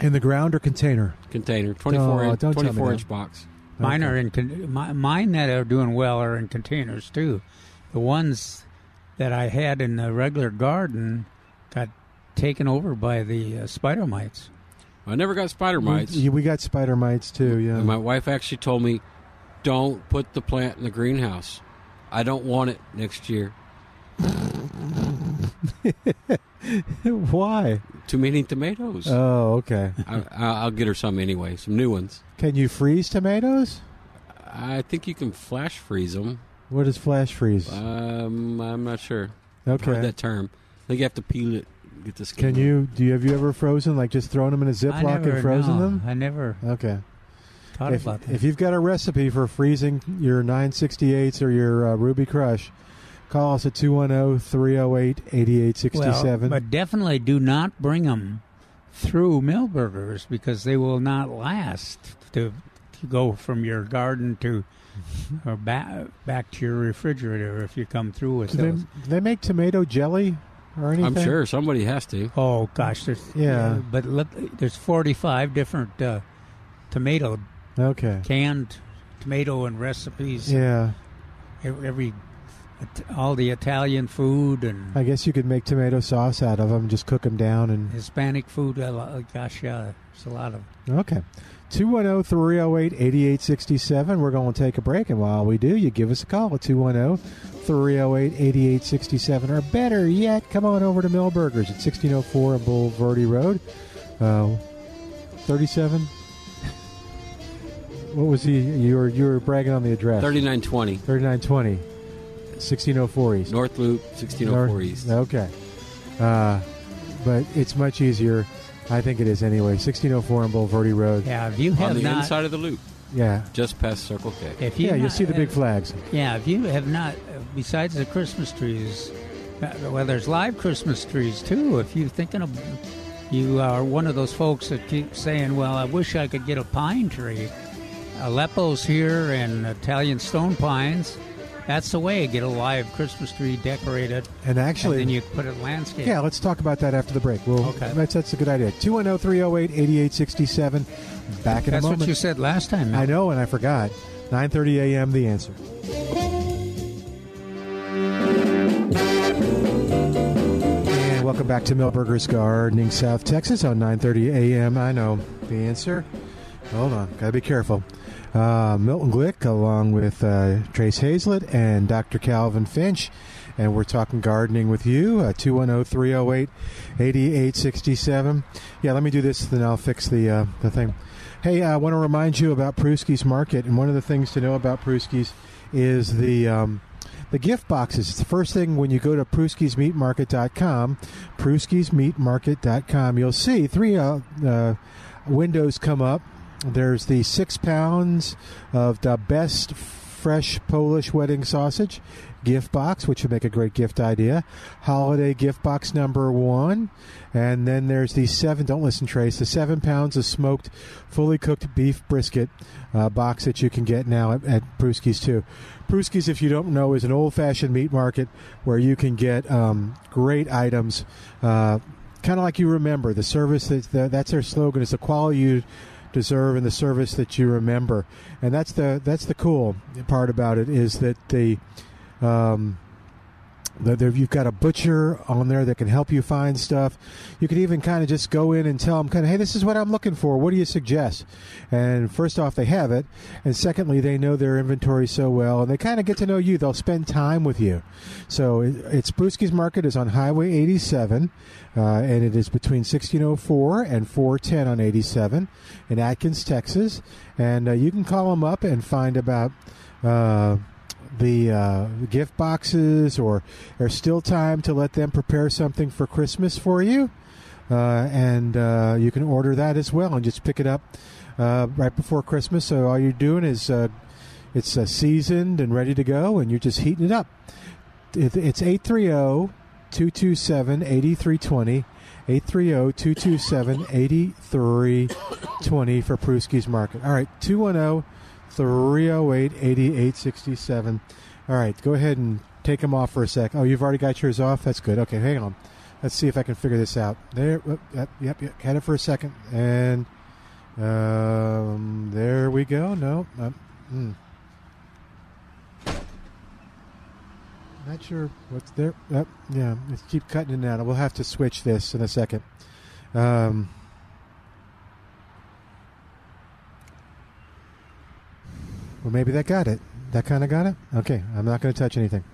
in the ground or container? container, twenty-four Oh, inch, don't tell me twenty-four that. inch box. Mine Okay. are in con- my, mine that are doing well are in containers too. The ones that I had in the regular garden got taken over by the uh, spider mites. I never got spider mites. We, we got spider mites too. Yeah. And my wife actually told me, "Don't put the plant in the greenhouse. I don't want it next year. Why? Too many tomatoes. Oh, okay. I, I- I'll get her some anyway, some new ones. Can you freeze tomatoes? I think you can flash freeze them. What is flash freeze? Um, I'm not sure. I've heard that term. I think you have to peel it, get the skin. Can you? Do you have you ever frozen like just thrown them in a Ziploc never and frozen no, them? I never Okay. thought If, about that. if you've got a recipe for freezing your 968s or your uh, Ruby Crush, call us at oh, 210 308 well, but definitely do not bring them through Milberger's because they will not last to, to go from your garden to or back back to your refrigerator if you come through with Do they, do they make tomato jelly or anything? I'm sure somebody has to. Oh gosh, there's Yeah. but let, there's 45 different uh, tomato Okay. canned tomato and recipes. Yeah. Every, every all the Italian food and I guess you could make tomato sauce out of them, just cook them down and. Hispanic food. I Gosh, yeah, there's a lot of. Okay. Oh, 210 308 8867. We're going to take a break, and while we do, you give us a call at 210 308 8867. Or better yet, come on over to Milberger's at 1604 on Bulverde Road. Uh, 37. What was he? You were, you were bragging on the address. 3920 3920. 1604 East. North Loop, 1604 North- East. Okay. Uh, but it's much easier. I think it is anyway. 1604 on Bulverde Road. Yeah, if you On have the not, inside of the loop, Yeah. just past Circle K. if you Yeah, you'll see the big flags. Yeah, if you have not, besides the Christmas trees, uh, well, there's live Christmas trees too. If you're thinking of, you are one of those folks that keep saying, "Well, I wish I could get a pine tree." Aleppo's here and Italian stone pines. That's the way. Get a live Christmas tree decorated, And actually, and then you put it landscape. yeah, let's talk about that after the break. Well, Okay. that's, that's a good idea. 210 308 8867. Back in That's a moment. That's what you said last time. I know, and I forgot. 9:30 a.m. The answer. And welcome back to Milberger's Gardening, South Texas, on 9:30 a.m. I know the answer. Hold on, gotta be careful. Uh, Milton Glueck, along with uh, Trace Hazlett and Dr. Calvin Finch, and we're talking gardening with you. Uh, 210 308 8867. Yeah, let me do this, then I'll fix the uh, the thing. Hey, I want to remind you about Prusky's Market, and one of the things to know about Prusky's is the um, the gift boxes. It's the first thing when you go to pruskysmeatmarket.com, pruskysmeatmarket.com, you'll see three uh, uh, windows come up. There's the six pounds of the best fresh Polish wedding sausage gift box, which would make a great gift idea. Holiday gift box number one. And then there's the seven, don't listen, Trace, the seven pounds of smoked, fully cooked beef brisket uh, box that you can get now at, at too. Prusky's, if you don't know, is an old fashioned meat market where you can get um, great items. Uh, kind of like you remember the service that that's their slogan is the quality you deserve and the service that you remember. And that's the that's the cool part about it is that the um, You've got a butcher on there that can help you find stuff. You could even kind of just go in and tell them, kind of, hey, this is what I'm looking for. What do you suggest? And first off, they have it, and secondly, they know their inventory so well, and they kind of get to know you. They'll spend time with you. So it's Prusky's Market is on Highway 87, uh, and it is between 1604 and 410 on 87 in Adkins, Texas. And uh, you can call them up and find about. Uh, the uh, gift boxes, or there's still time to let them prepare something for Christmas for you, uh, and uh, you can order that as well and just pick it up uh, right before Christmas. So all you're doing is uh, it's uh, seasoned and ready to go, and you're just heating it up. It's 830 227 8320. 830-227-8320 for Prusky's Market. All right, 210 308 8867. All right, go ahead and take them off for a sec. Oh, you've already got yours off? That's good. Okay, hang on. Let's see if I can figure this out. There, yep, yep, yep. Had it for a second. And um, there we go. No. Um, hmm. Not sure what's there. Yep, yeah, let's keep cutting it out. We'll have to switch this in a second. Um, well, maybe that got it. That kind of got it? Okay, I'm not going to touch anything.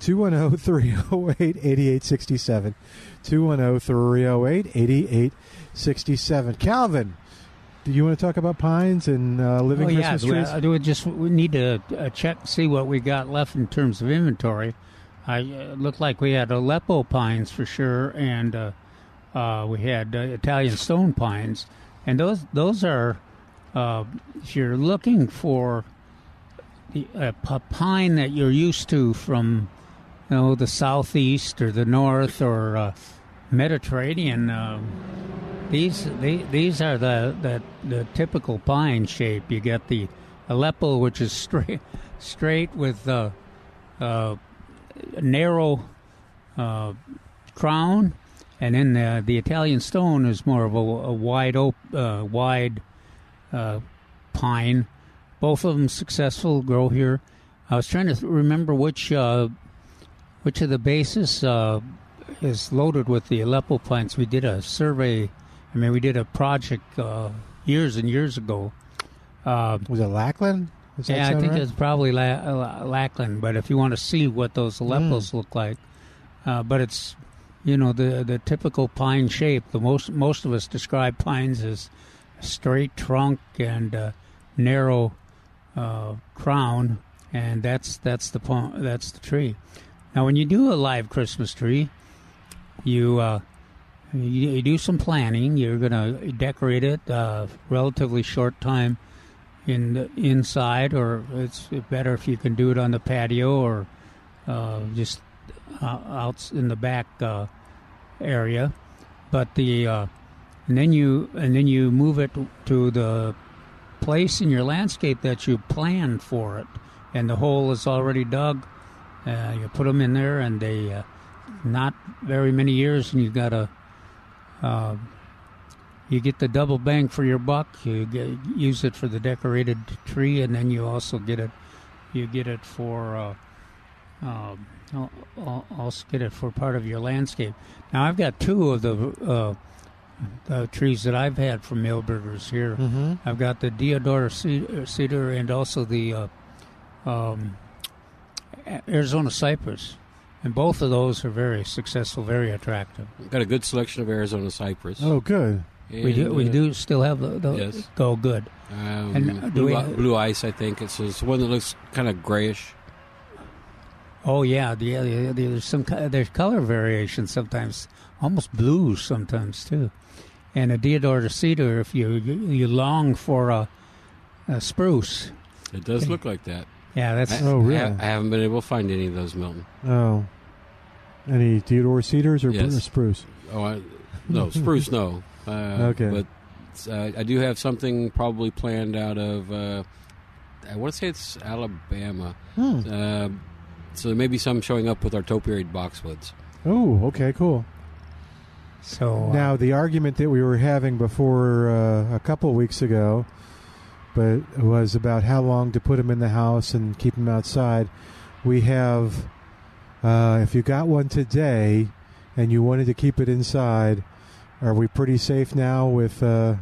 210 308 8867. 210 308 8867. Calvin, do you want to talk about pines and uh, living oh, yeah, Christmas we, trees? uh, we just we need to uh, check see what we got left in terms of inventory. I uh, looked like we had Aleppo pines for sure, and uh, uh, we had uh, Italian stone pines, and those those are uh, if you're looking for the a p- pine that you're used to from you know the southeast or the north or uh, Mediterranean. um these they, these are the, the the typical pine shape. You get the Aleppo, which is straight straight with uh, uh, narrow uh, crown, and then the the Italian stone is more of a, a wide op- uh, wide uh, pine. Both of them successful grow here. I was trying to th- remember which uh, which of the bases uh, is loaded with the Aleppo pines. We did a survey. I mean, we did a project uh, years and years ago. Uh, Was it Lackland? That yeah, I think right? it's probably La- Lackland. But if you want to see what those Aleppos look like, uh, but it's you know the the typical pine shape. The most most of us describe pines as straight trunk and uh, narrow uh, crown, and that's that's the po- that's the tree. Now, when you do a live Christmas tree, you uh, you, you do some planning. You're going to decorate it uh, relatively short time in the inside, or it's better if you can do it on the patio or uh, just uh, out in the back uh, area. But the uh, and then you and then you move it to the place in your landscape that you planned for it, and the hole is already dug. Uh, you put them in there, and they uh, not very many years, and you got a uh, you get the double bang for your buck. You get, use it for the decorated tree, and then you also get it. You get it for uh, um, al- also get it for part of your landscape. Now I've got two of the, uh, the trees that I've had from Milberger's here. Mm-hmm. I've got the Deodora ce- cedar and also the uh, um, Arizona cypress, and both of those are very successful, very attractive. Got a good selection of Arizona cypress. Oh, good. we do, And, we uh, do still have the, the Yes. go good. Um, And, uh, do blue, we- i- blue ice, I think. It's, it's one that looks kind of grayish. Oh yeah, the, the, there's some there's color variation sometimes, almost blues sometimes too. And a Deodora cedar, if you you, you long for a, a spruce, It does look like that. yeah, that's I, Oh, really? I, I haven't been able to find any of those, Milton. Oh. Any Theodore cedars or, Yes. spruce? Oh, I, no, spruce, no. Uh, Okay. But uh, I do have something probably planned out of, uh, I want to say it's Alabama. Hmm. Uh, so there may be some showing up with our topiary boxwoods. Oh, okay, cool. So. uh, Now, the argument that we were having before uh, a couple weeks ago, but was about how long to put them in the house and keep them outside. We have Uh, if you got one today and you wanted to keep it inside, are we pretty safe now? With uh,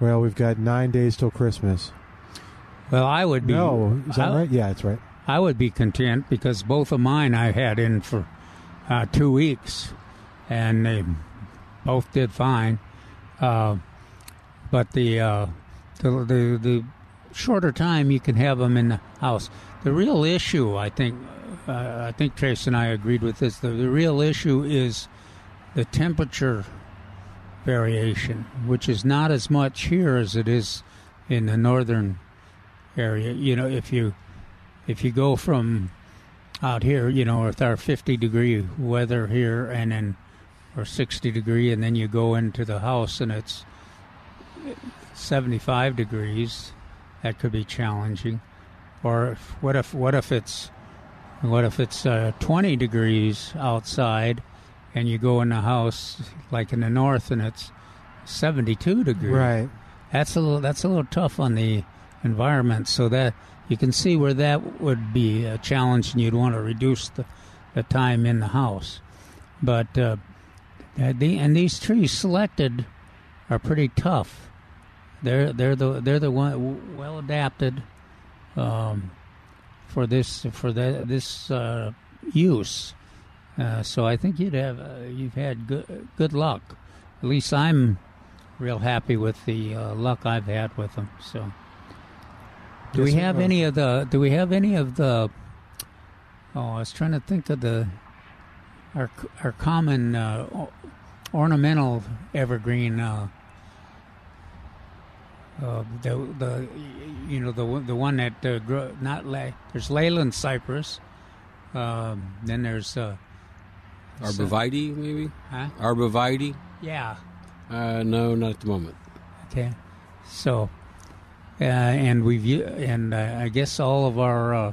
well, we've got nine days till Christmas. Well, I would be. no, is that I, right? Yeah, that's right. I would be content because both of mine I had in for uh, two weeks, and they both did fine. Uh, but the, uh, the the the shorter time you can have them in the house. The real issue, I think, uh, I think Trace and I agreed with this. The, the real issue is the temperature variation, which is not as much here as it is in the northern area. You know, if you if you go from out here, you know, with our 50 degree weather here and then or 60 degree, and then you go into the house and it's 75 degrees, that could be challenging. Or if, what if what if it's what if it's uh, 20 degrees outside and you go in the house like in the north and it's 72 degrees Right. that's a little that's a little tough on the environment so that you can see where that would be a challenge and you'd want to reduce the, the time in the house but uh, and these trees selected are pretty tough they're they're the they're the one well adapted um, for this for the, this uh, use uh, so I think you'd have uh, you've had good good luck at least I'm real happy with the uh, luck I've had with them. So, do we have uh, any of the? Do we have any of the? Oh, I was trying to think of the our our common uh, ornamental evergreen. Uh, uh, the the you know the one- the one that uh, grow, not la- there's Leyland cypress. Um, then there's uh, Arborvitae, maybe? huh? Arborvitae? yeah Uh, no, not at the moment. Okay, so uh, and we've and uh, I guess all of our uh,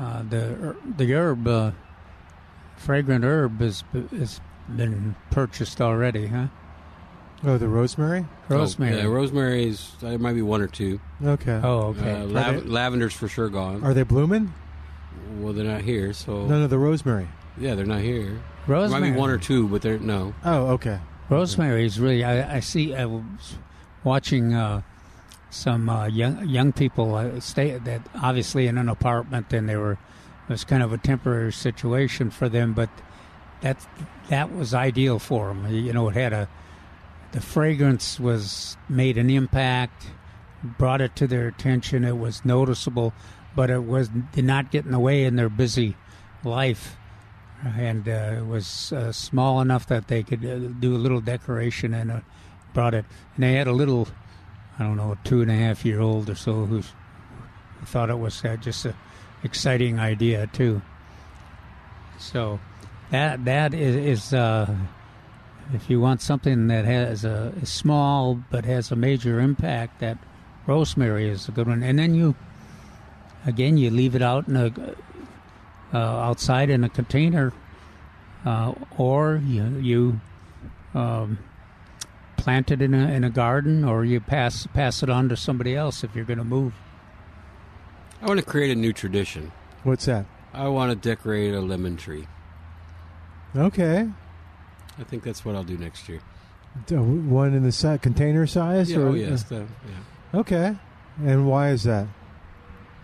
uh, the er- the herb uh, fragrant herb is has been purchased already, huh? Oh, the rosemary. Rosemary. Oh, yeah, rosemary's, there might be one or two. Okay. oh, okay. Uh, lav- they- lavender's for sure gone. Are they blooming? well, they're not here, so. No, no, the rosemary. Yeah, they're not here. There Rosemary. might be one or two, but they're no. Oh, okay. Rosemary is really. I, I see. I was watching uh, some uh, young young people uh, stay that obviously in an apartment, and they were it was kind of a temporary situation for them, but that that was ideal for them. You know, it had a the fragrance was made an impact, brought it to their attention. It was noticeable, but it was did not get in the way in their busy life and uh, it was uh, small enough that they could uh, do a little decoration and uh, brought it. And they had a little, I don't know, two and a half year old or so who thought it was uh, just a exciting idea too. So that that is, is uh, if you want something that has a is small but has a major impact, that rosemary is a good one. And then you again you leave it out in a uh, outside in a container, uh, or you you um, plant it in a in a garden, or you pass pass it on to somebody else if you're going to move. I want to create a new tradition. What's that? I want to decorate a lemon tree. Okay. I think that's what I'll do next year. D- One in the si- container size? Yeah, or- oh, yes. the- yeah. Okay. And why is that?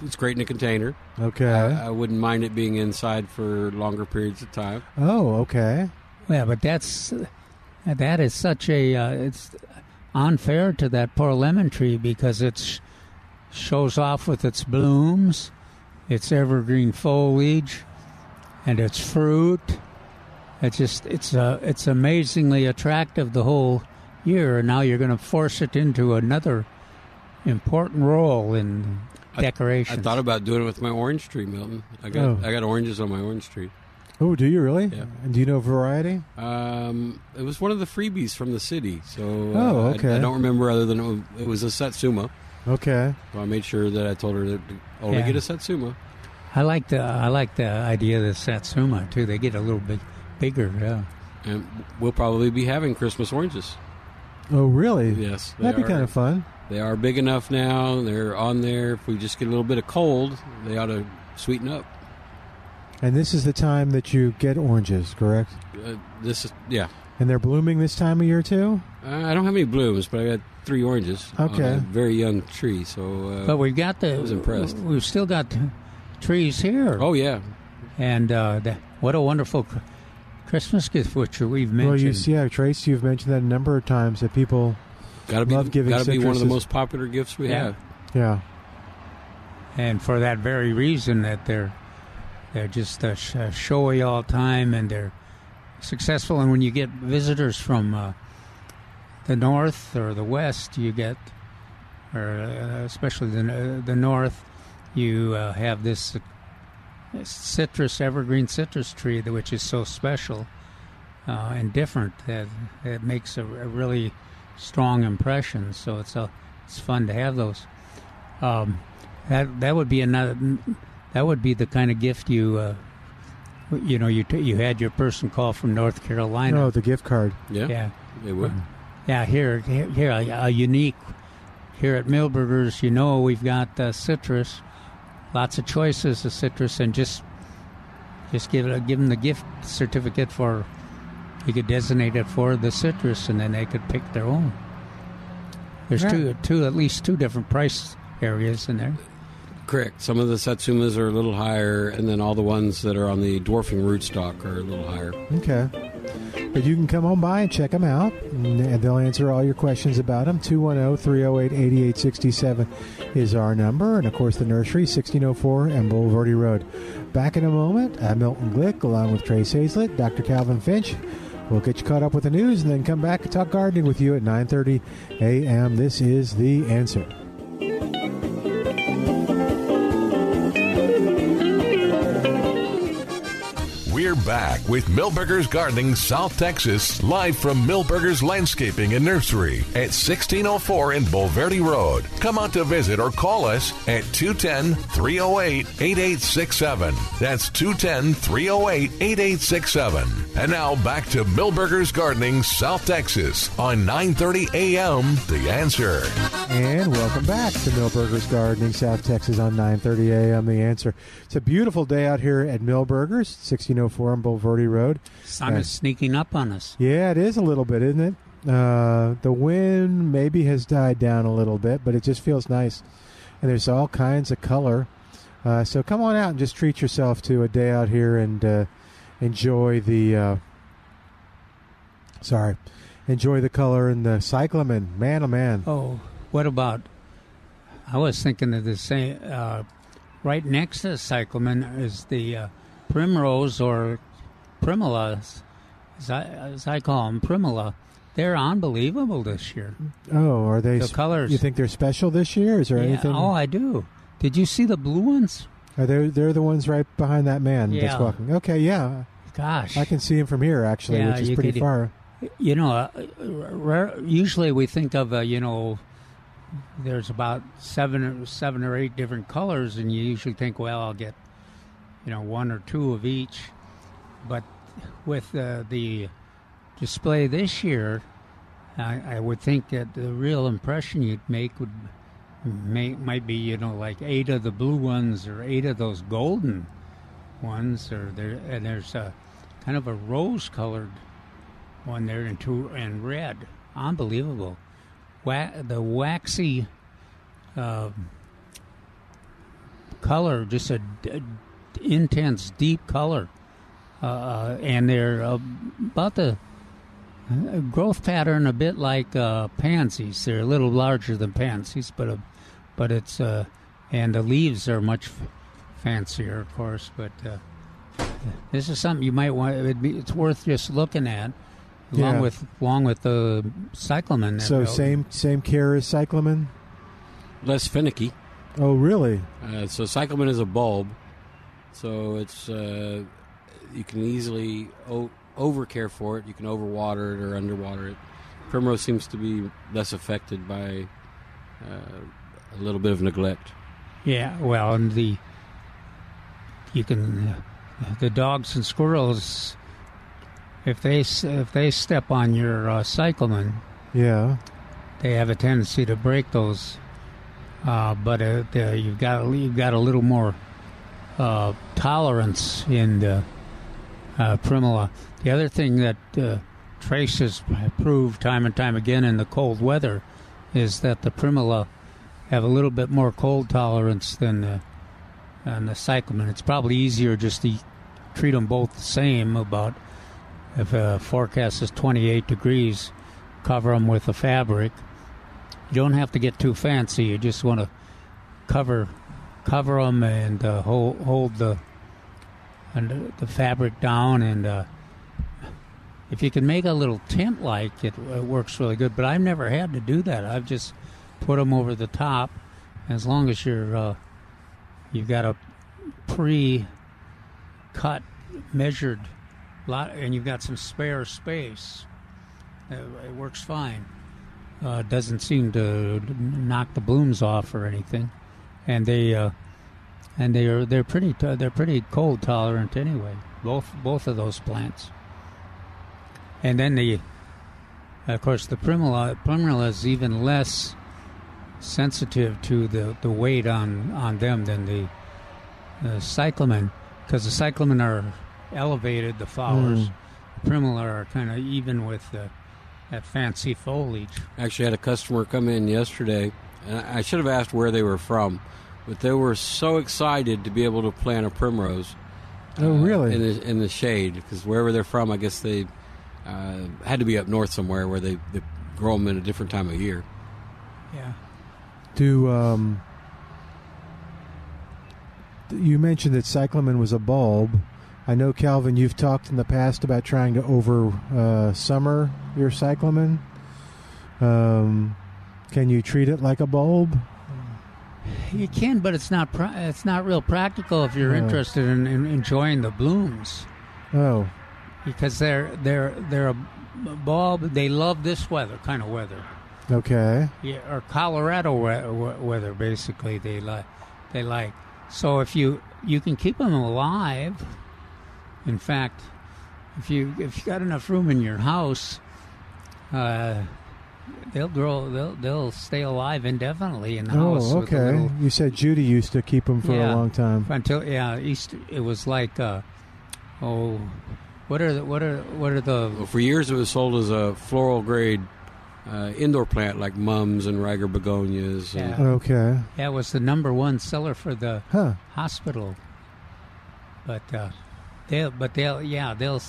It's great in a container. Okay. I, I wouldn't mind it being inside for longer periods of time. oh, okay. Yeah, but that's that is such a uh, it's unfair to that poor lemon tree because it shows off with its blooms, its evergreen foliage, and its fruit. It's just it's uh, it's amazingly attractive the whole year, and now you're going to force it into another important role in decoration. I thought about doing it with my orange tree, Milton. I got Oh. I got oranges on my orange tree. Oh, do you really? Yeah. And do you know variety? Um, it was one of the freebies from the city, so uh, Oh, I- okay. I, don't remember other than it was, it was a Satsuma. Okay. So I made sure that I told her to only Yeah. get a Satsuma. I like the I like the idea of the satsuma too. They get a little bit bigger. Yeah. And we'll probably be having Christmas oranges. Oh, really? Yes, That'd be are- kind of fun. They are big enough now. They're on there. If we just get a little bit of cold, they ought to sweeten up. And this is the time that you get oranges, correct? Uh, this is yeah. And they're blooming this time of year too. Uh, I don't have any blooms, but I got three oranges. on Okay. a very young tree. So. Uh, But we've got the. I was impressed. We've still got trees here. oh yeah. And uh, the, what a wonderful cr- Christmas gift which we've mentioned. Well, you see, yeah, Trace, you've mentioned that a number of times that people, Got to be Love giving got to be one of the most popular gifts we Yeah. have. yeah, and for that very reason that they're they're just uh, sh- uh, showy all the time and they're successful. And when you get visitors from uh, the north or the west, you get, or uh, especially the uh, the north, you uh, have this uh, citrus evergreen citrus tree which is so special uh, and different that it makes a, a really strong impression. So it's a it's fun to have those. Um, that that would be another. That would be the kind of gift you, uh, you know, you t- you had your person call from North Carolina. no, the gift card. Yeah, yeah, it would. yeah. Here, here, here a, a unique. Here at Milberger's, you know, we've got uh, citrus, lots of choices of citrus, and just just give it, give them the gift certificate for. You could designate it for the citrus, and then they could pick their own. There's two, two, at least two different price areas in there. Correct. Some of the satsumas are a little higher, and then all the ones that are on the dwarfing rootstock are a little higher. Okay. But you can come on by and check them out, and they'll answer all your questions about them. 210 308 8867 is our number. And of course, the nursery, 1604 and Bulverde Road. Back in a moment, uh, Milton Glueck, along with Trace Hazlett, Dr. Calvin Finch. We'll get you caught up with the news and then come back and talk gardening with you at 9.30 a.m. This is The Answer. Back with Milberger's Gardening South Texas, live from Milberger's Landscaping and Nursery at 1604 in Bulverde Road. Come out to visit or call us at 210 308 8867. That's 210 308 8867. And now back to Milberger's Gardening South Texas on 930 a.m. The Answer. And welcome back to Milberger's Gardening, South Texas on 9:30 a.m. The answer. It's a beautiful day out here at Millburgers, 1604 on Bulverde Road. Sun is sneaking up on us. Yeah, it is a little bit, isn't it? Uh, the wind maybe has died down a little bit, but it just feels nice, and there's all kinds of color. Uh, so come on out and just treat yourself to a day out here and uh, enjoy the. Uh, sorry, enjoy the color and the cyclamen. Man, oh man. Oh, what about? I was thinking of the same. Uh, right next to the cyclamen is the uh, primrose or primulas, as I, as I call them, primula. They're unbelievable this year. Oh, are they? The sp- colors. You think they're special this year? Is there Yeah, anything? Oh, I do. Did you see the blue ones? Are they? They're the ones right behind that man Yeah. that's walking. Okay, yeah, Gosh, I can see him from here actually, Yeah, which is pretty could- far. you know, uh, rare, usually we think of uh, you know, there's about seven or seven or eight different colors, and you usually think, well, I'll get, you know, one or two of each. But with uh, the display this year, I, I would think that the real impression you'd make would may, might be, you know, like eight of the blue ones or eight of those golden ones, or there and there's a kind of a rose-colored one there and two and red. Unbelievable. Wa- the waxy uh, color, just a, d- intense, deep color, uh, uh, and they're uh, about the uh, growth pattern a bit like uh, pansies. They're a little larger than pansies, but uh, but it's uh, and the leaves are much f- fancier, of course. But uh, this is something you might want. It'd be, it's worth just looking at, along Yeah. with along with the cyclamen. So built. same same care as cyclamen. Less finicky. Oh, really? Uh, so cyclamen is a bulb, so it's uh, you can easily o- over care for it. You can overwater it or underwater it. Primrose seems to be less affected by uh, a little bit of neglect. Yeah, well, and the you can uh, the dogs and squirrels if they if they step on your uh, cyclamen, Yeah. they have a tendency to break those. Uh, but uh, you've got you've got a little more uh, tolerance in the uh, primula. The other thing that uh, traces have proved time and time again in the cold weather is that the primula have a little bit more cold tolerance than the, than the cyclamen. It's probably easier just to treat them both the same. About if a forecast is 28 degrees, cover them with a fabric. You don't have to get too fancy. You just want to cover cover them and uh, hold hold the and the fabric down and uh, if you can make a little tent like it, it works really good but i've never had to do that. I've just put them over the top. As long as you're uh, you've got a pre cut measured lot and you've got some spare space it, it works fine. Uh, doesn't seem to knock the blooms off or anything and they uh, and they are they're pretty t- they're pretty cold tolerant anyway. Both both of those plants. And then the, of course, the primula primula is even less sensitive to the, the weight on, on them than the, the cyclamen, because the cyclamen are elevated, the flowers. Mm. Primula are kind of even with the, that fancy foliage. Actually, had a customer come in yesterday, and I I should have asked where they were from, but they were so excited to be able to plant a primrose. Oh, uh, really? In the in the shade, because wherever they're from, I guess they uh, had to be up north somewhere where they, they grow them in a different time of year. Yeah. Do um, you mentioned that cyclamen was a bulb? I know Calvin. You've talked in the past about trying to over uh, summer your cyclamen. Um, can you treat it like a bulb? You can, but it's not pra- it's not real practical if you're Yeah. interested in, in enjoying the blooms Oh, because they're they're they're a bulb. They love this weather, kind of weather. okay. Yeah, or Colorado we- weather. Basically, they like they like. So if you you can keep them alive. In fact, if you if you got enough room in your house, uh, they'll grow. They'll they'll stay alive indefinitely in the house. Oh, with okay. little- You said Judy used to keep them for Yeah. a long time. until yeah, East. It was like uh, oh, what are the what are what are the Well, for years, it was sold as a floral grade uh, indoor plant like mums and Rieger begonias. And, Yeah. Okay. yeah it was the number one seller for the Huh. hospital. But uh, they'll, but they'll, yeah, they'll.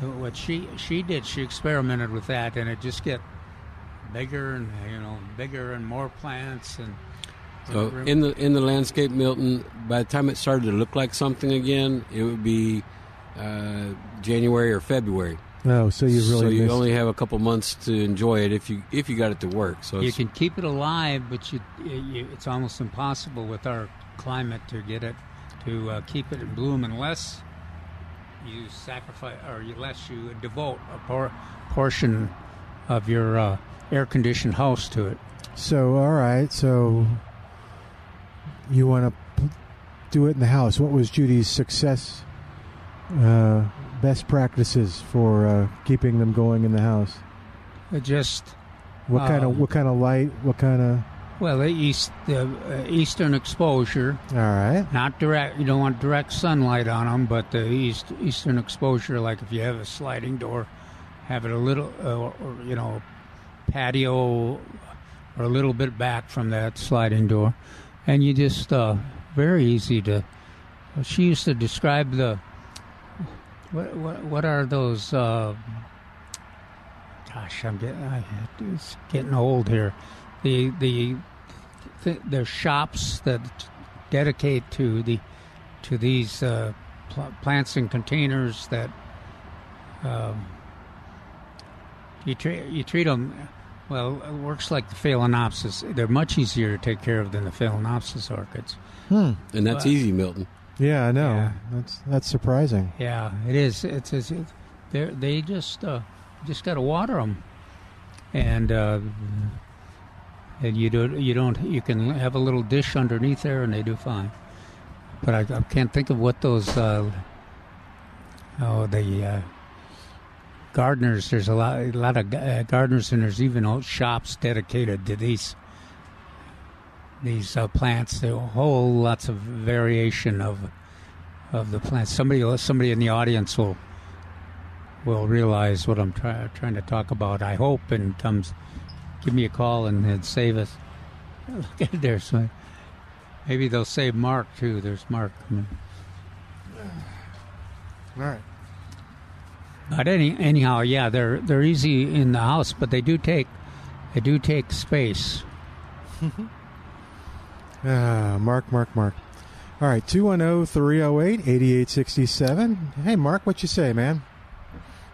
What she she did, she experimented with that, and it just get bigger and you know bigger and more plants and. So in the in the landscape, Milton, by the time it started to look like something again, it would be uh, January or February. Oh, so you really so you missed. only have a couple months to enjoy it if you if you got it to work. So you can keep it alive, but you, you it's almost impossible with our climate to get it to uh, keep it in bloom unless you sacrifice or unless you devote a por- portion of your uh, air-conditioned house to it. So, all right. So, you want to do it in the house. What was Judy's success, uh, best practices for uh, keeping them going in the house? It just What kind of Um, what kind of light? What kind of? well, the east the uh, eastern exposure, All right. not direct. You don't want direct sunlight on them, but the east eastern exposure, like if you have a sliding door, have it a little, uh, or, you know, patio or a little bit back from that sliding door, and you just uh, very easy to. She used to describe the. What what what are those? Uh, gosh, I'm getting I, it's getting old here. The the th- there's shops that dedicate to the to these uh, pl- plants and containers that um, you treat you treat them well. It works like the phalaenopsis. They're much easier to take care of than the phalaenopsis orchids. Hmm. and that's Well- easy, Milton. Yeah, I know. Yeah. That's that's surprising. Yeah, it is. It's, it's they they just uh, just got to water them, and uh, and you do you don't you can have a little dish underneath there, and they do fine. But I, I can't think of what those uh, oh the uh, gardeners. There's a lot a lot of uh, gardeners, and there's even old shops dedicated to these these uh, plants. Are whole lots of variation of of the plants. Somebody somebody in the audience will will realize what I'm try, trying to talk about. I hope and comes give me a call and, and save us. Look at there, so maybe they'll save Mark too. There's Mark. All right. But any, anyhow, yeah, they're they're easy in the house, but they do take they do take space. Ah, Mark, Mark, Mark. All right, 210 308 8867. Hey, Mark, what you say, man?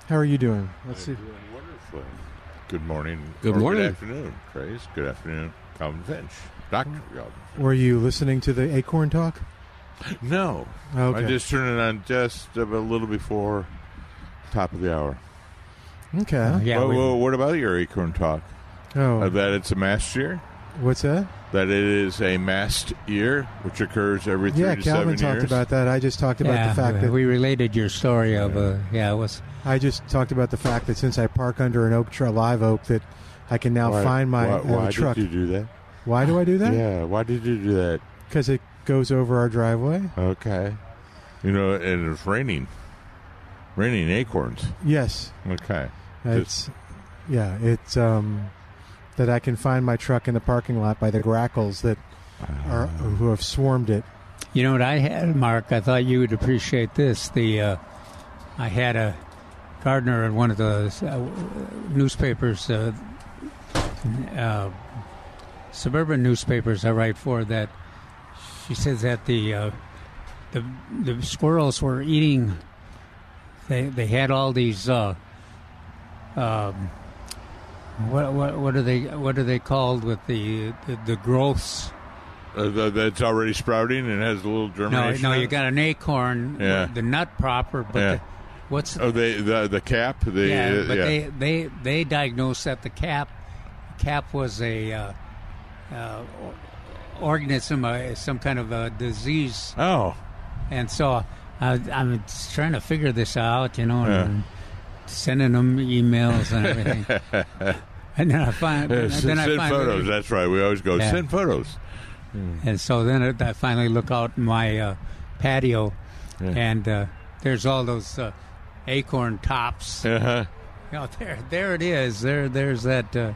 How are you doing? Let's see. Doing wonderfully. Good morning. Good morning. Good afternoon, Trace. Good afternoon, Calvin Finch. Doctor Calvin. Were you listening to the Acorn Talk? No. Okay. I just turned it on just a little before top of the hour. Okay. Yeah, well, we- well, what about your Acorn talk? Oh, Uh, that it's a mast year? what's that? That it is a mast year, which occurs every three Yeah, to Calvin seven talked years. about that. I just talked about yeah, the fact that we related your story of uh, yeah, it was I just talked about the fact that since I park under an oak tree, a live oak, that I can now Why- find my why, uh, why truck. did you do that? Why do I do that? Yeah, why did you do that? Because it goes over our driveway. Okay. You know, and it's raining. Raining acorns. Yes, Okay. it's yeah, it's um that I can find my truck in the parking lot by the grackles that are who have swarmed it. You know what I had, Mark? I thought you would appreciate this. The uh, I had a gardener in one of the uh, newspapers, uh, uh, suburban newspapers I write for. That she says that the uh, the the squirrels were eating. They they had all these. Uh, um, what what what are they what are they called with the the, the growths? Uh, th- that's already sprouting and has a little germination. no, on you got an acorn, Yeah. the nut proper, but Yeah. the, what's Oh, they the the cap. The yeah, uh, but yeah. they they they diagnosed that the cap cap was a uh, uh, organism, uh, some kind of a disease, oh, and so I, I'm trying to figure this out, you know, Yeah. and sending them emails and everything. and then I find, Yeah, send, then I send finally- photos. That's right. We always go Yeah. send photos. And so then it- I finally look out my uh, patio, and uh, there's all those uh, acorn tops. Uh-huh. You know, there, there it is. There, there's that uh,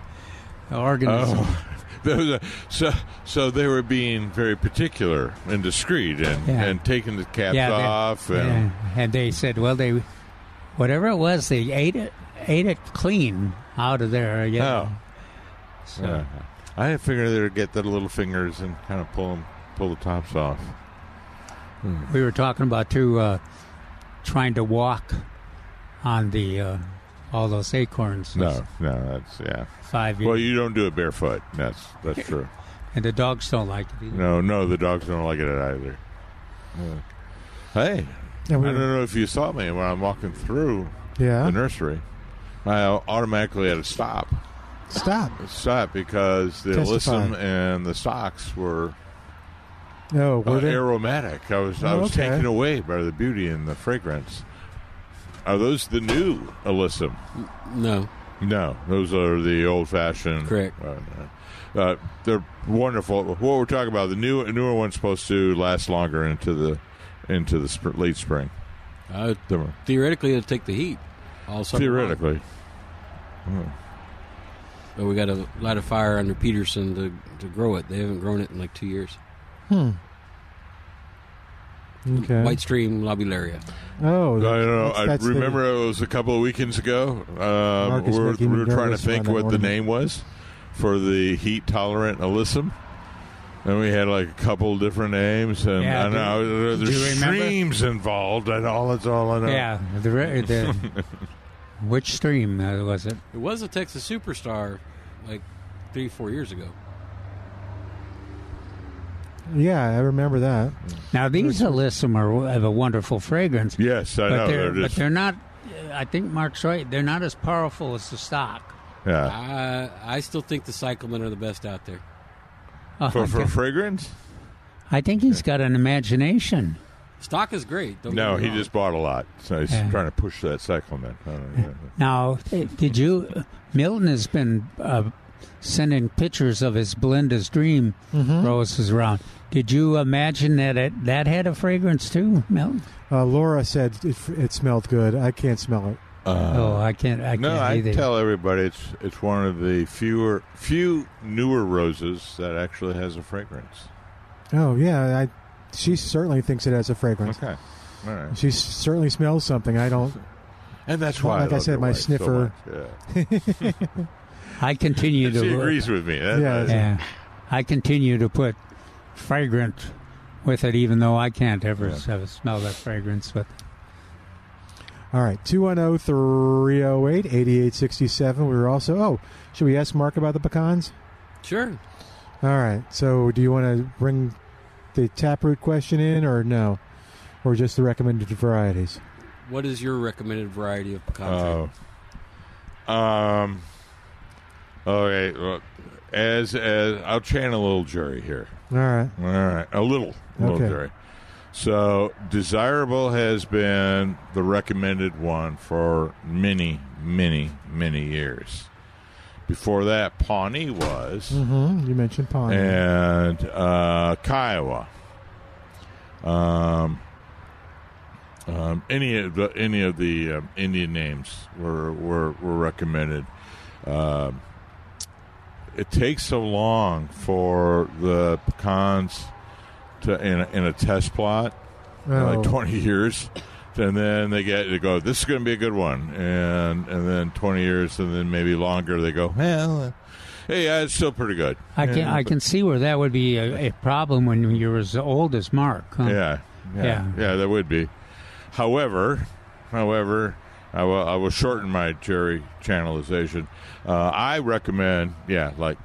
organism. Oh, Those so so they were being very particular and discreet and, Yeah. and taking the caps they- off and and, and they said, well, they, whatever it was, they ate it, ate it clean out of there. Know. oh, So, yeah. I figured they'd get the little fingers and kind of pull them, pull the tops off. We were talking about too, uh, trying to walk on the uh, all those acorns. No, no, that's yeah. five years, Well, you don't do it barefoot. That's that's true. and the dogs don't like it. Either. No, no, the dogs don't like it either. Yeah. Hey, Yeah, I we- don't know if you saw me when I'm walking through yeah. the nursery. I automatically had to stop. Stop. Stop because the Testify. alyssum and the socks were No, uh, were they? aromatic. I was I Oh, was okay. taken away by the beauty and the fragrance. Are those the new alyssum? No, No, those are the old fashioned. Correct. Uh, no. uh, they're wonderful. What we're talking about the new newer one's supposed to last longer into the into the sp- late spring. uh, The- theoretically it'll take the heat. All summer long. Theoretically, but we got to light a fire under Peterson to to grow it. They haven't grown it in like two years. Hmm. Okay. White Stream lobularia. Oh, I don't know. that's- I that's the- remember it was a couple of weekends ago. Um, Mark we is were, making we me were trying to nervous think around that what the ornament. name was for the heat tolerant alyssum. And we had like a couple different names, and Yeah, I do- know do there's you remember? streams involved, and all that's all I know. Yeah, the, re- the which stream uh, was it? It was a Texas superstar like three, four years ago. Yeah, I remember that. Now these alyssum are, have a wonderful fragrance, Yes, I but know. they're They're but they're not. I think Mark's right. They're not as powerful as the stock. yeah. I I still think the Cyclamen are the best out there. Oh, For, for fragrance? I think he's got an imagination. Stock is great. Don't No, get me he wrong. just bought a lot, so he's Yeah. trying to push that cyclamen. I don't. Now, did you? Milton has been uh, sending pictures of his Belinda's Dream roses around. Did you imagine that it, that had a fragrance too, Milton? Uh, Laura said it, it smelled good. I can't smell it. oh, I can't. I no, can't I either. tell everybody it's it's one of the fewer few newer roses that actually has a fragrance. Oh yeah, I. She certainly thinks it has a fragrance. Okay, all right, She certainly smells something. I don't. and that's Well, why, like I love said, my wife so sniffer- much, yeah. I continue to. she agrees with me. That- Yeah, Yeah, I continue to put fragrant with it, even though I can't ever Yeah. smell that fragrance. But All right, 210 308 8867. We were also. Oh, should we ask Mark about the pecans? Sure. All right. So, do you want to bring the taproot question in, or no, or just the recommended varieties? What is your recommended variety of pecan? Oh. Um. Okay. Well, as as I'll channel a little Jerry here. All right. All right, a little, a little Okay. Jerry. So, desirable has been the recommended one for many, many, many years. Before that, Pawnee was, Mm-hmm. You mentioned Pawnee and uh, Kiowa. Um, um, any of the any of the um, Indian names were were, were recommended. Um, it takes so long for the pecans to in a, in a test plot, Oh. like twenty years, and then they get to go. This is going to be a good one, and and then twenty years, and then maybe longer. They go well. Hey, yeah, it's still pretty good. I can Yeah, I but- can see where that would be a, a problem when you're as old as Mark. huh? Yeah, yeah, Yeah. yeah, that would be. However, however, I will, I will shorten my Jerry channelization. Uh, I recommend, yeah, like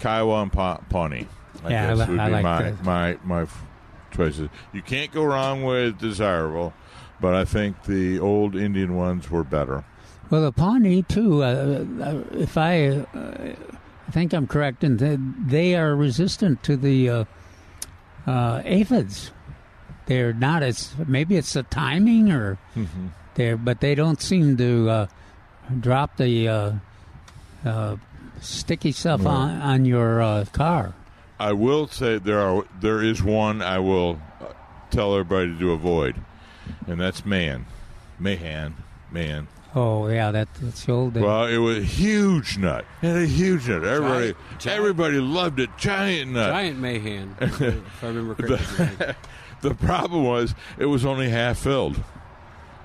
Kiowa and pa- Pawnee. I Yeah, I guess li- would I be like my, my my f- choices. You can't go wrong with desirable, but I think the old Indian ones were better. Well, the Pawnee too. Uh, uh, if I, uh, I think I'm correct and that they are resistant to the uh, uh, aphids. They're not as maybe it's the timing or they're, but they don't seem to uh, drop the uh, uh, sticky stuff on on your uh, car. I will say there are there is one I will uh, tell everybody to avoid, and that's man, Mahan, man. Oh yeah, that, that's the old. Well, it was a huge nut. It had a huge nut. Everybody, Giant- giant- everybody loved it. Giant nut. Giant Mahan, if I remember correctly. The problem was it was only half filled.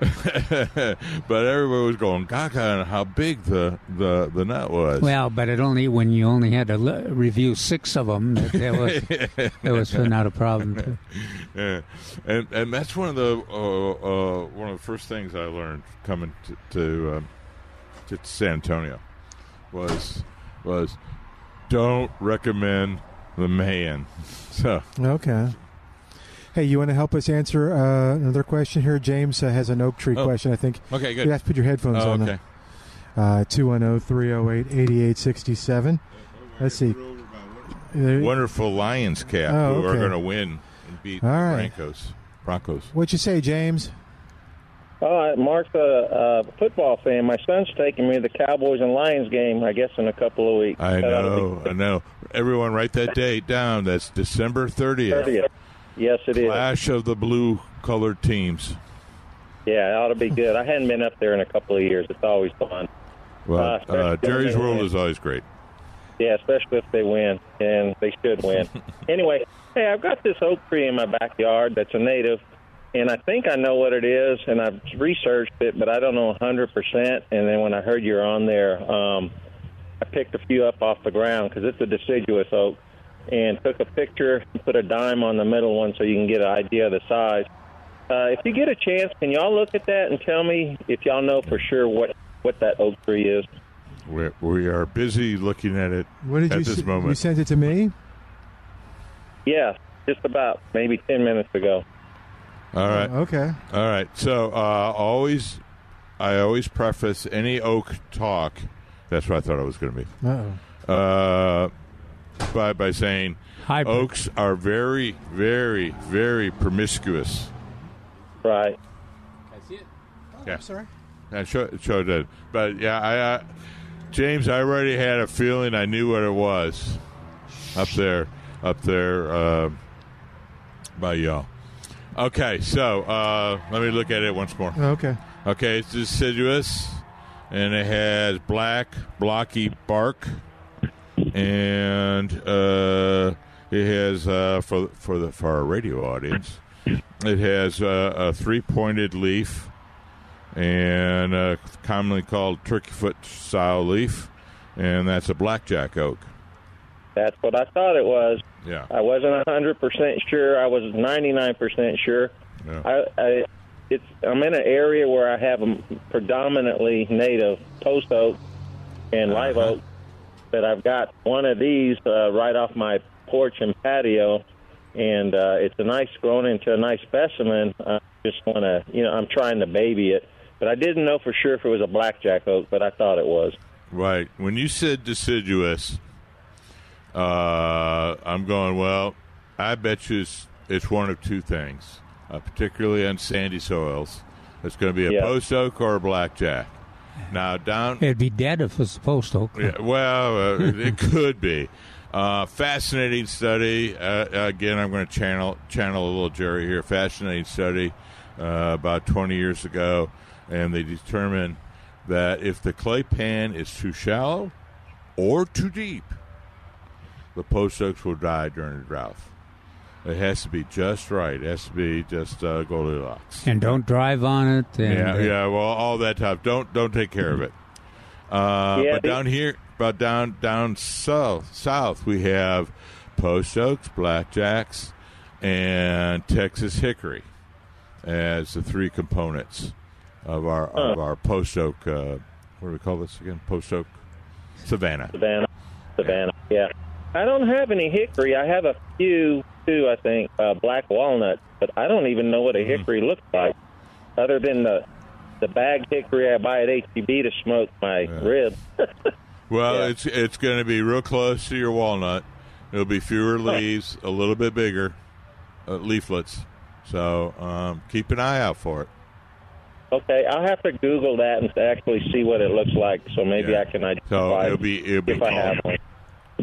but everybody was going gaga on how big the, the, the nut was. Well, but it only when you only had to l- review six of them, that, that was that was not a problem. Yeah. and and that's one of the uh, uh, one of the first things I learned coming to to, um, to San Antonio was was don't recommend the man. So Okay. Hey, you want to help us answer uh, another question here? James uh, has an oak tree Oh. question. I think okay, good. you have to put your headphones Oh, on. okay. Uh, 210-308-8867. Let's see. There- Wonderful Lions cap Oh, who are going to win and beat All the. Broncos. Broncos. What'd you say, James? All right, Mark's a, a football fan. My son's taking me to the Cowboys and Lions game, I guess, in a couple of weeks. I That ought to be know, I know. Everyone, write that date down. That's December thirtieth. 30th. Yes, it is. Clash of the blue colored teams. Yeah, it ought to be good. I hadn't been up there in a couple of years. It's always fun. Well, Uh, uh, Jerry's World is always great. Yeah, especially if they win, and they should win. anyway, hey, I've got this oak tree in my backyard that's a native, and I think I know what it is, and I've researched it, but I don't know 100%. And then when I heard you're on there, um, I picked a few up off the ground because it's a deciduous oak, and took a picture and put a dime on the middle one so you can get an idea of the size. Uh, if you get a chance, can y'all look at that and tell me if y'all know for sure what, what that oak tree is? We're, we are busy looking at it What did at you this s- moment. You sent it to me? Yeah, just about maybe 10 minutes ago. All right. Okay. All right. So uh, always, I always preface any oak talk. That's what I thought it was going to be. Uh-oh. Uh, by by saying Hybrid. oaks are very, very, very promiscuous. Right. I see it. Yeah. Sorry. I show, showed that, but yeah, I uh, James, I already had a feeling. I knew what it was. Up there, up there, uh, by y'all. Okay, so uh, let me look at it once more. Okay. Okay, it's deciduous, and it has black, blocky bark, and uh, it has uh, for for the for our radio audience, it has uh, a three pointed leaf, and uh, commonly called turkey foot style leaf, and that's a blackjack oak. That's what I thought it was. Yeah, I wasn't a hundred percent sure. I was ninety nine percent sure. yeah. I, I it's I'm in an area where I have a predominantly native post oak and live Uh-huh. oak, but I've got one of these uh, right off my porch and patio, and uh, it's a nice grown into a nice specimen. I just want to, you know, I'm trying to baby it, but I didn't know for sure if it was a blackjack oak, but I thought it was. Right. When you said deciduous, uh, I'm going, well, I bet you it's, it's one of two things, uh, particularly on sandy soils. It's going to be a Yeah. post oak or a blackjack. Now, down. It'd be dead if it was post oak. Yeah, well, uh, it, could be. Uh, fascinating study. Uh, again, I'm going to channel channel a little Jerry here. Fascinating study uh, about 20 years ago, and they determined that if the clay pan is too shallow or too deep, the post oaks will die during the drought. It has to be just right. It has to be just uh, Goldilocks. And don't drive on it. And, Yeah, uh, yeah. Well, all that stuff. Don't don't take care of it. Uh, Yeah, but the- down here, but down down south, south we have post oaks, blackjacks, and Texas hickory as the three components of our of our post oak. Uh, what do we call this again? Post oak Savannah. Savannah, Savannah. Yeah, I don't have any hickory. I have a few too. I think uh, black walnut, but I don't even know what a hickory looks like, other than the the bagged hickory I buy at HEB to smoke my ribs. Well, Yeah. it's it's going to be real close to your walnut. It'll be fewer leaves, a little bit bigger uh, leaflets. So um, keep an eye out for it. okay, I'll have to Google that and actually see what it looks like, so maybe Yeah. I can identify. So it'll be it'll be if I have called,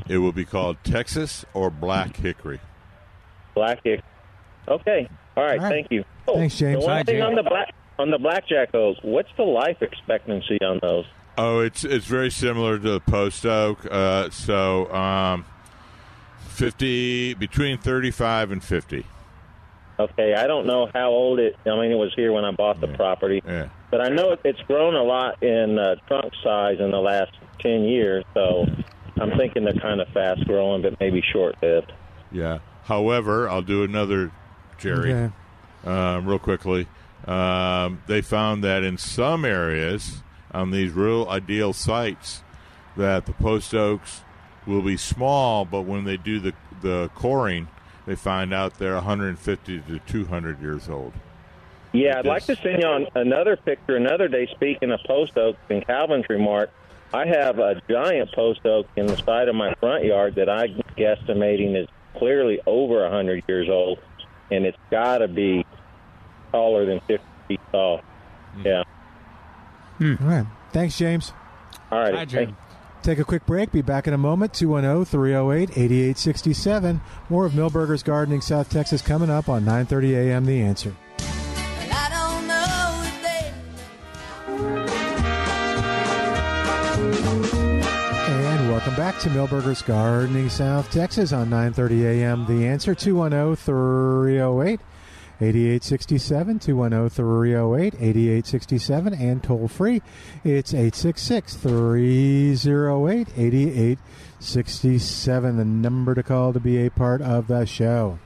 it will be called Texas or Black Hickory. Black hickory. Okay, all right, All right. thank you. Oh, Thanks, James. The one Bye, thing James. on the black on the blackjack oaks, what's the life expectancy on those? Oh, it's it's very similar to the post oak. Uh, so um, fifty between thirty five and fifty. Okay, I don't know how old it. I mean, it was here when I bought the property, Yeah. but I know it's grown a lot in uh, trunk size in the last ten years. So I'm thinking they're kind of fast growing, but maybe short lived. Yeah. However, I'll do another, Jerry. Okay. um, real quickly. Um, they found that in some areas on these real ideal sites, that the post oaks will be small, but when they do the the coring, they find out they're 150 to 200 years old. Yeah, I'd like to send you on another picture another day. Speaking of post oaks in Calvin's remark, I have a giant post oak in the side of my front yard that I'm guesstimating is clearly over a hundred years old, and it's got to be taller than fifty feet tall. Hmm. Yeah. Hmm. All right. Thanks, James. All right. Hi, Jim. Take a quick break. Be back in a moment. 210 308 8867. More of Milberger's Gardening South Texas coming up on 930 a.m. The Answer. Back to Milberger's Gardening South Texas on 9:30 a.m. The Answer 210-308 8867 210-308 8867 and toll free it's 866-308 8867 the number to call to be a part of the show.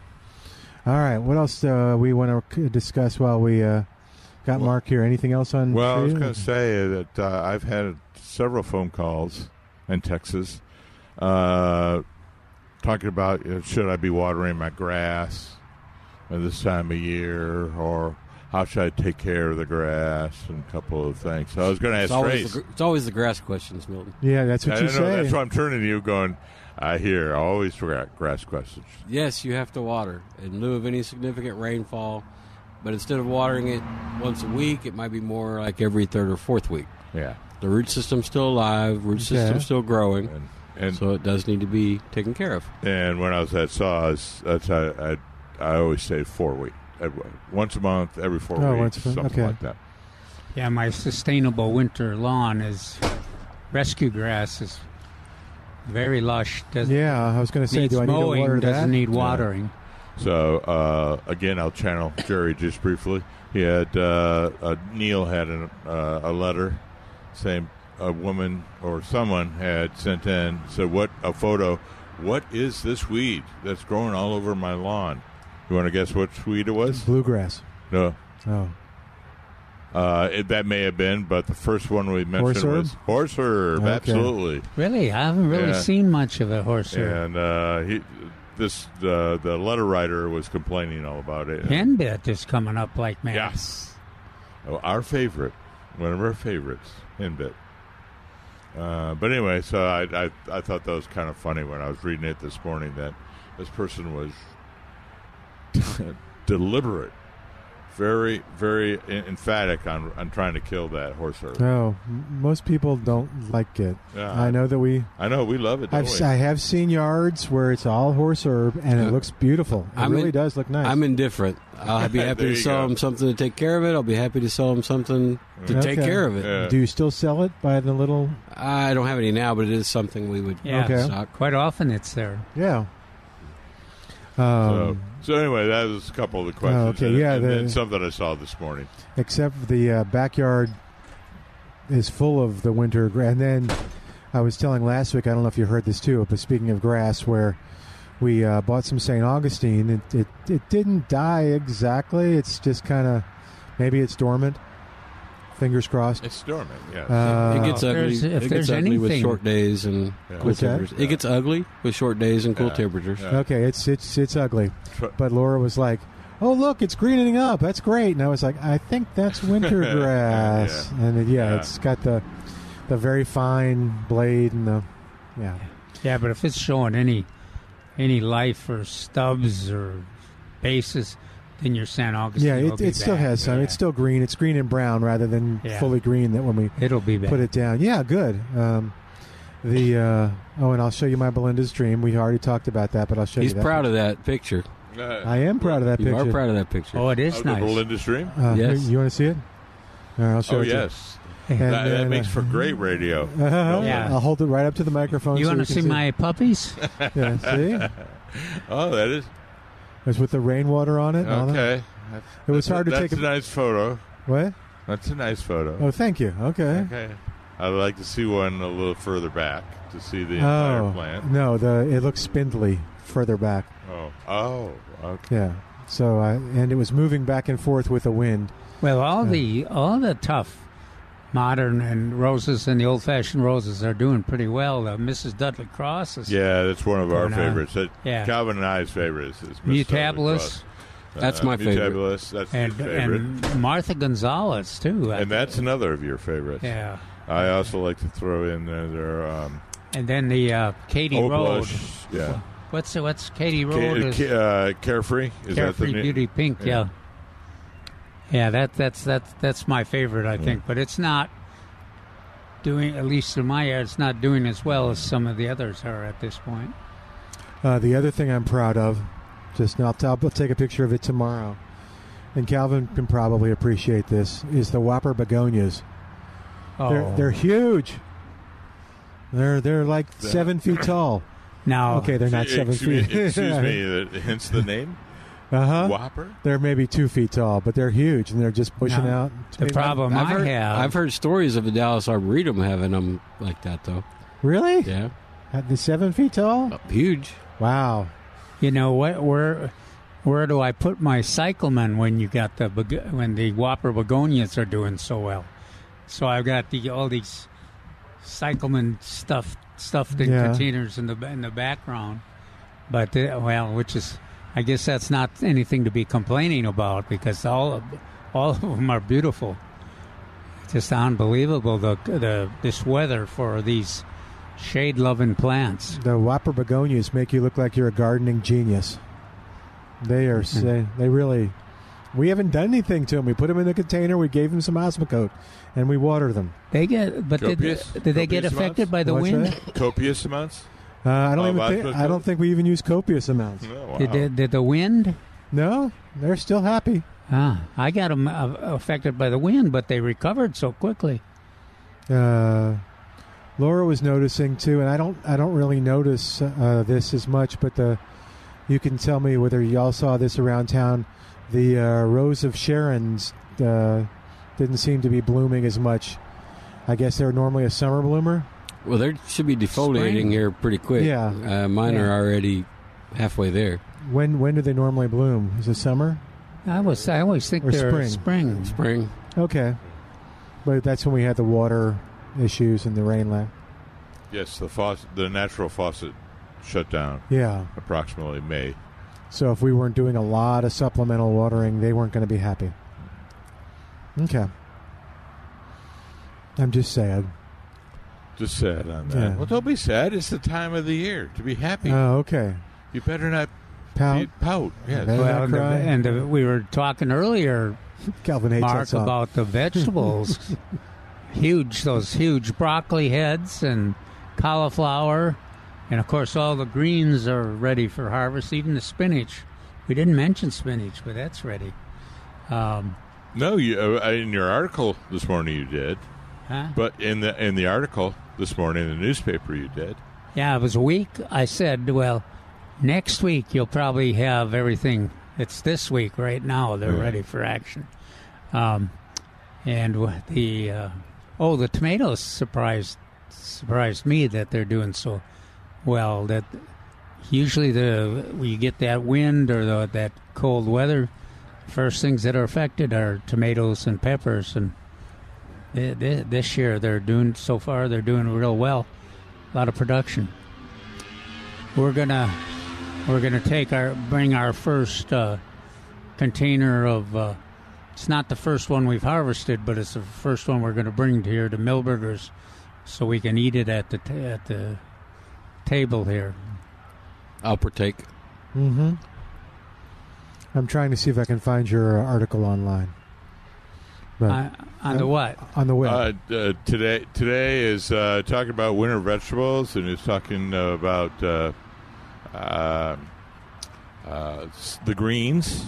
All right, what else uh, we want to discuss while we uh, got Mark here? Anything else on Well, I was going to say that uh, I've had several phone calls in Texas uh, talking about uh, should I be watering my grass at this time of year, or how should I take care of the grass, and a couple of things. So I was going to It's ask always, the, it's always the grass questions, Milton. Yeah, that's what I you don't know, say. that's why I'm turning to you, going. I hear I always gra- grass questions. Yes, you have to water in lieu of any significant rainfall, but instead of watering it once a week, it might be more like every third or fourth week. Yeah. The root system's still alive. Root Okay. system's still growing. And and so it does need to be taken care of. and when I was at SAWS, that's I I, I always say four weeks, once a month, every four Oh, weeks, once a month, something okay. like that. Yeah, my sustainable winter lawn is rescue grass is very lush. Doesn't Yeah, I was going to say, needs do I need to mowing, water doesn't that? need watering. So uh, again, I'll channel Jerry just briefly. He had uh, uh, Neil had an, uh, a letter saying a woman or someone had sent in said what a photo. What is this weed that's growing all over my lawn? You want to guess which weed it was? Bluegrass. No, Oh, uh, it, that may have been, but the first one we mentioned Horse herb? was horse herb. Okay. Absolutely. Really, I haven't really Yeah. seen much of a horse herb. And uh, he, this the the letter writer was complaining all about it. Henbit is coming up like mad. Yes. Oh, our favorite, one of our favorites, Henbit. Uh, but anyway, so I, I I thought that was kind of funny when I was reading it this morning that this person was deliberate, very very en- emphatic on on trying to kill that horse herb. no. Most people don't like it. Yeah. I know that we. I know we love it. Don't I've we? I have seen yards where it's all horse herb and it looks beautiful. It I'm really in- does look nice. I'm indifferent. I'll be happy to sell go. them something to take care of it. I'll be happy to sell them something to take Okay. care of it. Yeah. Do you still sell it by the little? I don't have any now, but it is something we would Yeah, Okay. stock. quite often it's there. Yeah. Um, so anyway, that was a couple of the questions. okay, and, yeah, and the- something I saw this morning. except the uh, backyard is full of the winter grass. And then I was telling last week, I don't know if you heard this too, but speaking of grass, where we uh, bought some St. Augustine, it, it, it didn't die exactly. It's just kind of, maybe it's dormant. Fingers crossed. It's dormant. Yeah. Uh, it gets ugly. there's- if it there's gets ugly with short days and Yeah. cool What's that? temperatures. It gets ugly with short days and cool Yeah. temperatures. Yeah. Okay, it's it's it's ugly. But Laura was like, "Oh, look, it's greening up. That's great." And I was like, "I think that's winter grass." And it, yeah, Yeah. it's got the the very fine blade and the yeah. Yeah, but if it's showing any any life or stubs or bases, then your San Augustine Yeah, it, it still bad. has some. Yeah. It's still green. It's green and brown rather than Yeah. fully green. That when we It'll be bad. put it down. Yeah, good. Um, the uh, oh, and I'll show you my Belinda's dream. We already talked about that, but I'll show He's you that. proud of that picture. I am proud of that picture. You picture. are proud of that picture. oh, it is Out of the nice. Belinda's Dream. Uh, Yes. You want to see it? All right, I'll show Oh it to you. yes, And that, that then, makes uh, for great radio. Yeah. I'll hold it right up to the microphone. You so want to can see my puppies? Yeah, see? Oh, that is It's with the rainwater on it. and that. okay. It was hard to That's take a a nice photo. what? That's a nice photo. Oh, thank you. Okay. Okay. I'd like to see one a little further back to see the oh. entire Oh plant. no, the it looks spindly further back. Oh, oh, okay. Yeah. So I and it was moving back and forth with the wind. Well, all Yeah. the all the tough modern and roses and the old fashioned roses are doing pretty well. Uh, Mrs. Dudley Cross is Yeah, that's one of our Going on. favorites. That, Yeah. Calvin and I's favorites is Miss Mutabilis Cross. That's Uh, my favorite. Mutabilis, that's and your favorite. and Martha Gonzalez too. I And that's another of your favorites. yeah. I also like to throw in there, there um, And then the uh, Katy Oak Road. Blush. Yeah. What's what's Katy Ca- Road? is uh, Carefree. Is Carefree that the Beauty Pink. Yeah. Yeah. Yeah. that that's that's that's my favorite. I Yeah. think, but it's not doing at least in my area. It's not doing as well as some of the others are at this point. Uh, the other thing I'm proud of, just I'll, I'll take a picture of it tomorrow, and Calvin can probably appreciate this, is the Whopper begonias. Oh, They're they're huge. They're they're like seven feet tall. now Okay, they're not Excuse seven me- feet. Excuse me. that- Hence the name. Uh huh. Whopper. They're maybe two feet tall, but they're huge, and they're just pushing No. out. the problem I've I heard, have. I've heard stories of the Dallas Arboretum having them like that, though. Really? Yeah, At the seven feet tall? Uh, huge. Wow. You know what? Where where do I put my cyclamen when you got the beg- when the Whopper begonias are doing so well? So I've got the all these cyclamen stuff stuffed in Yeah. containers in the in the background. But uh, well, which is I guess that's not anything to be complaining about because all of, all of them are beautiful. Just unbelievable the the this weather for these shade loving plants. The Whopper begonias make you look like you're a gardening genius. They are mm-hmm. say, they really. We haven't done anything to them. We put them in the container. We gave them some Osmocote, and we water them. They get, but did, Copious? did they get affected amounts? by the What's wind? that? Copious amounts. Uh, I don't Oh, even think I don't think we even use copious amounts. Oh, wow. Did, did, did the wind? No, they're still happy. Ah, I got them uh, affected by the wind, but they recovered so quickly. Uh, Laura was noticing too, and I don't I don't really notice uh, this as much, but the you can tell me whether y'all saw this around town. The uh, rose of Sharon's uh, didn't seem to be blooming as much. I guess they're normally a summer bloomer. Well, they should be defoliating Spring. here pretty quick. Yeah. Uh, mine Yeah. are already halfway there. When when do they normally bloom? Is it summer? I was I always think Or they're spring. spring. Spring. Okay, but that's when we had the water issues and the rain lag. Yes, the faucet, the natural faucet shut down Yeah. approximately May. So if we weren't doing a lot of supplemental watering, they weren't going to be happy. Okay. I'm just sad. Just sad on that. Yeah. Well, don't be sad. It's the time of the year to be happy. Oh, okay. you better not Pout. be, pout. Yes. Better Well, not and, cry. and the- we were talking earlier, Calvin hates Mark, about the vegetables. huge, those huge broccoli heads and cauliflower, and of course all the greens are ready for harvest. Even the spinach. We didn't mention spinach, but that's ready. Um, No, you uh, in your article this morning you did, huh? but in the in the article this morning in the newspaper you did. Yeah, it was a week. I said, well, next week you'll probably have everything. It's this week right now. They're Yeah. ready for action. Um, and the uh, oh, the tomatoes surprised surprised me that they're doing so well. That usually the you get that wind or the, that cold weather, first things that are affected are tomatoes and peppers. And thi- thi- this year they're doing so far they're doing real well. A lot of production. We're gonna we're gonna take our bring our first uh, container of. Uh, it's not the first one we've harvested, but it's the first one we're going to bring here to Milberger's, so we can eat it at the ta- at the table here. I'll partake. Mm-hmm. I'm trying to see if I can find your uh, article online. But Uh, on the what? on the what? Uh, uh, today today is uh, talking about winter vegetables, and it's talking uh, about uh, uh, uh, the greens.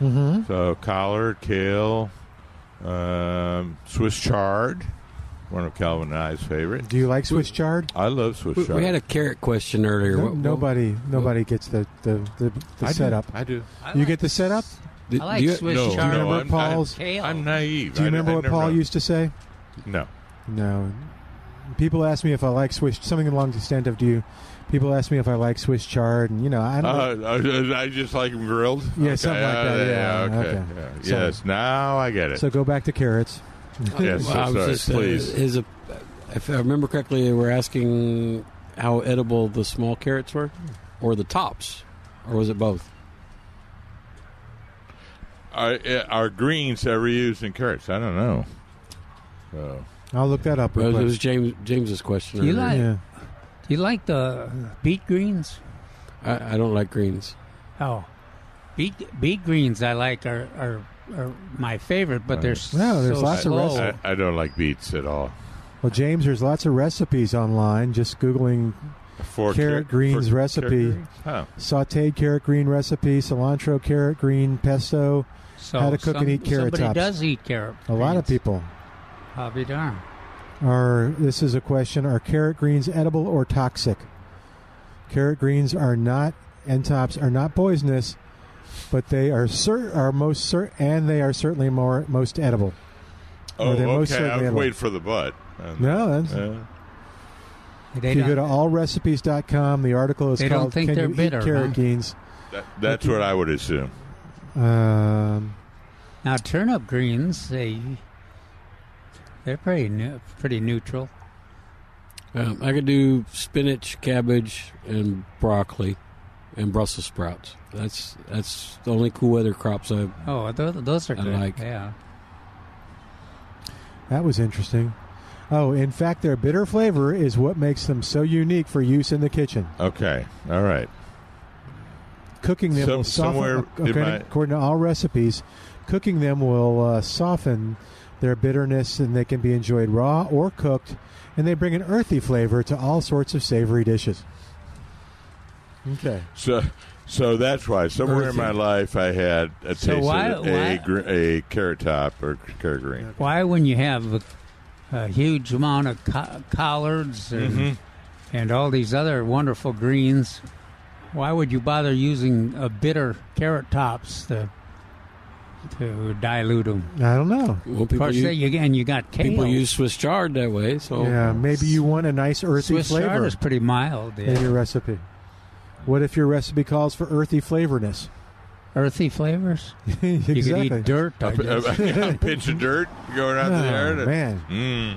mm-hmm. So collard, kale, um, Swiss chard, one of Calvin and I's favorite. Do you like Swiss chard? I love Swiss We, chard. we had a carrot question earlier. No, What- what- nobody, nobody gets the the, the, the I do. setup. I do. You get the setup. Do- I like do you- Swiss no, chard. no, Remember I'm, Paul's- I'm, I'm naive. Do you I- remember I what Paul know. used to say? No. No. People ask me if I like Swiss something along the extent of do you. People ask me if I like Swiss chard, and you know I don't. Uh, I I just like them grilled. Yeah, something like uh, that, yeah, okay. okay. yeah. So- yes, now I get it. so go back to carrots. yes, Well, I was sorry. just, uh, please. is a, if I remember correctly, they were asking how edible the small carrots were, or the tops, or was it both? Are, uh, are greens ever used in carrots? I don't know. So, I'll look that up. It was, it was James James's question. You earlier. like- yeah. Do you like the beet greens? I, I don't like greens. Oh, beet beet greens I like are are, are my favorite, but they're No, there's so lots of recipes. I, I don't like beets at all. Well, James, there's lots of recipes online. Just googling For Carrot car- greens for recipe. carrot greens? Huh. sautéed carrot green recipe, cilantro carrot green pesto. So How to cook and eat carrot somebody tops. does eat carrot. A lot of people I'll be darned. are. This is a question: Are carrot greens edible or toxic? Carrot greens are not and tops are not poisonous, but they are cer- are most cer- and they are certainly more most edible. Oh, Or they're most okay. I was edible. waiting for the butt. No, that's, uh, They if you go to allrecipes.com, the article is They don't called think "Can they're You bitter, Eat Carrot huh? Greens?" that, that's what I would assume. Um, now turnip greens they they're pretty new, pretty neutral. Um, I could do spinach, cabbage, and broccoli, and Brussels sprouts. That's that's the only cool weather crops I. Oh, those, those are I good. like. Yeah. That was interesting. Oh, in fact, their bitter flavor is what makes them so unique for use in the kitchen. Okay. All right. Cooking them Some- will soften. somewhere okay, my- according to all recipes, cooking them will uh, soften their bitterness, and they can be enjoyed raw or cooked, and they bring an earthy flavor to all sorts of savory dishes. Okay. So, so that's why somewhere in my life I had a So taste why- of a, why- gr- a carrot top or carrot green. Why, when you have a, a huge amount of co- collards and, Mhm. and all these other wonderful greens, why would you bother using a bitter carrot tops to to dilute them? I don't know. Well, Of people, course, use, they, you, and you got kale. people use Swiss chard that way. So Yeah, maybe you want a nice earthy Swiss flavor Swiss chard is pretty mild. in your recipe. What if your recipe calls for earthy flavorness? Earthy flavors. exactly. You could eat dirt. I A, guess. a- a pinch of dirt going out to the Oh, yard. man. Mm.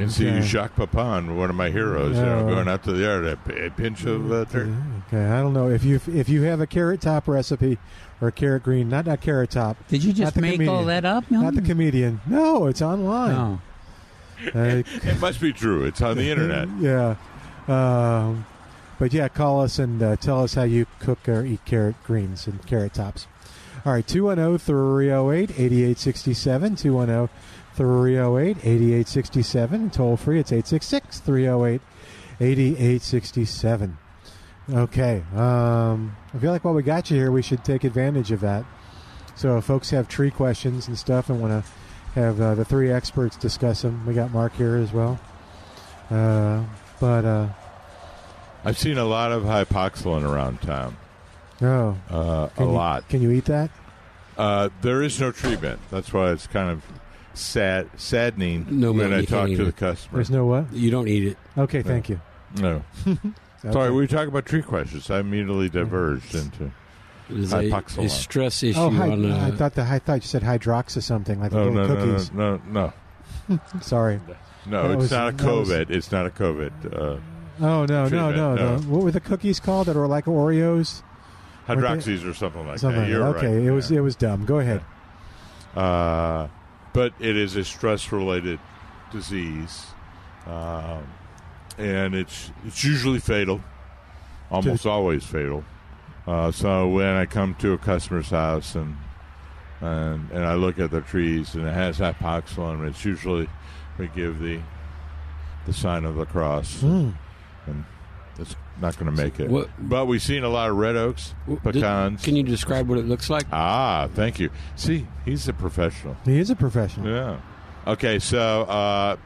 And see Jacques Pépin, one of my heroes, you know, Oh. going out to the yard, a pinch of uh, dirt. Okay, I don't know if you if you have a carrot top recipe or a carrot green, not not carrot top, Did you just the make all that up? not the comedian. No, it's online. No. Uh, It must be true. It's on the internet. yeah. Um, but yeah, call us and uh, tell us how you cook or eat carrot greens and carrot tops. All right, 210 308 8867. 210 308 8867. Toll free, it's 866 308 8867. Okay. Um, I feel like while we got you here, we should take advantage of that. So if folks have tree questions and stuff and want to have uh, the three experts discuss them, we got Mark here as well. Uh, but uh, I've seen a lot of hypoxylon around town. no, Uh, a you- lot. Can you eat that? Uh, there is no treatment. That's why it's kind of sad, saddening No, when man, I you talk to eat the customer. There's no what? you don't eat it. Okay, thank you. No. Okay. Sorry, we talk about tree questions. I immediately diverged into. It is a, a stress issue Oh, hi, on. Uh, I thought the I thought you said hydrox or something like the No, little no, no, cookies. no, no, no, Sorry. no. That it's was- not a that was- COVID. It's not a COVID. Uh, Oh no, no, no, no, no. What were the cookies called that were like Oreos? hydroxys or something like Something. that. You're okay, right. it was Yeah. it was dumb. Go ahead. Uh, but it is a stress-related disease, um, and it's it's usually fatal, almost always fatal. Uh, so when I come to a customer's house and and and I look at the trees and it has hypoxylon, it's usually we give the the sign of the cross, Mm. and it's not going to make it. What- But we've seen a lot of red oaks, w- pecans. Can you describe what it looks like? Ah, thank you. See, he's a professional. He is a professional. Yeah. Okay, so uh,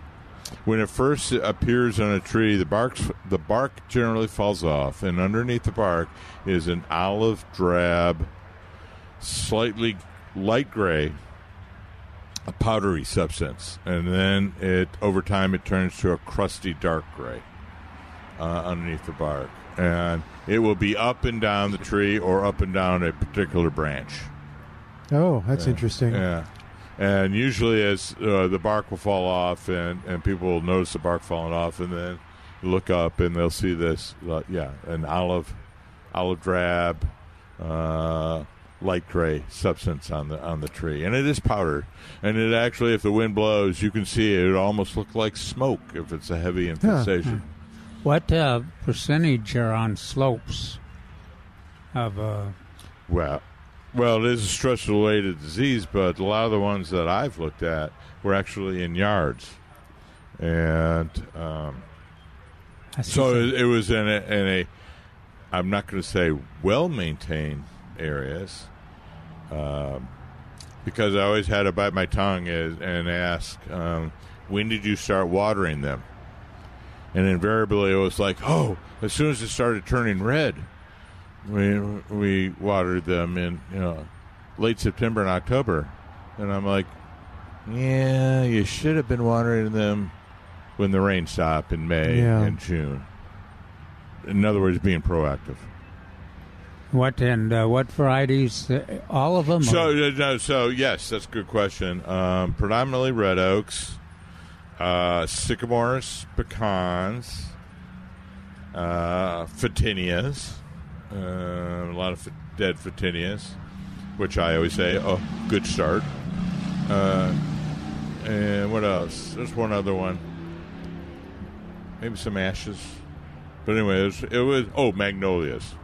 when it first appears on a tree, the bark the bark generally falls off, and underneath the bark is an olive drab, slightly light gray, a powdery substance, and then it over time it turns to a crusty dark gray uh, underneath the bark, and it will be up and down the tree or up and down a particular branch. Oh, that's Yeah. interesting. Yeah. And usually, as uh, the bark will fall off, and, and people will notice the bark falling off, and then look up and they'll see this, uh, yeah, an olive, olive drab, uh, light gray substance on the on the tree, and it is powder. And it actually, if the wind blows, you can see it. It almost look like smoke if it's a heavy infestation. What uh, percentage are on slopes of uh, Well, well, it is a stress-related disease, but a lot of the ones that I've looked at were actually in yards, and um, so it, it was in a, in a I'm not going to say well-maintained areas, um, because I always had to bite my tongue as, and ask, um, when did you start watering them? And invariably, it was like, oh, as soon as it started turning red, we we watered them in you know late September and October, and I'm like, yeah, you should have been watering them when the rain stopped in May Yeah. and June. In other words, being proactive. what and uh, what varieties? Uh, all of them. So, uh, no, so yes, that's a good question. Um, predominantly red oaks, uh, sycamores, pecans, uh, photinias, uh, a lot of f- dead photinias, which I always say, oh, good start. Uh, and what else? There's one other one. Maybe some ashes. But anyway, it was, it was oh magnolias.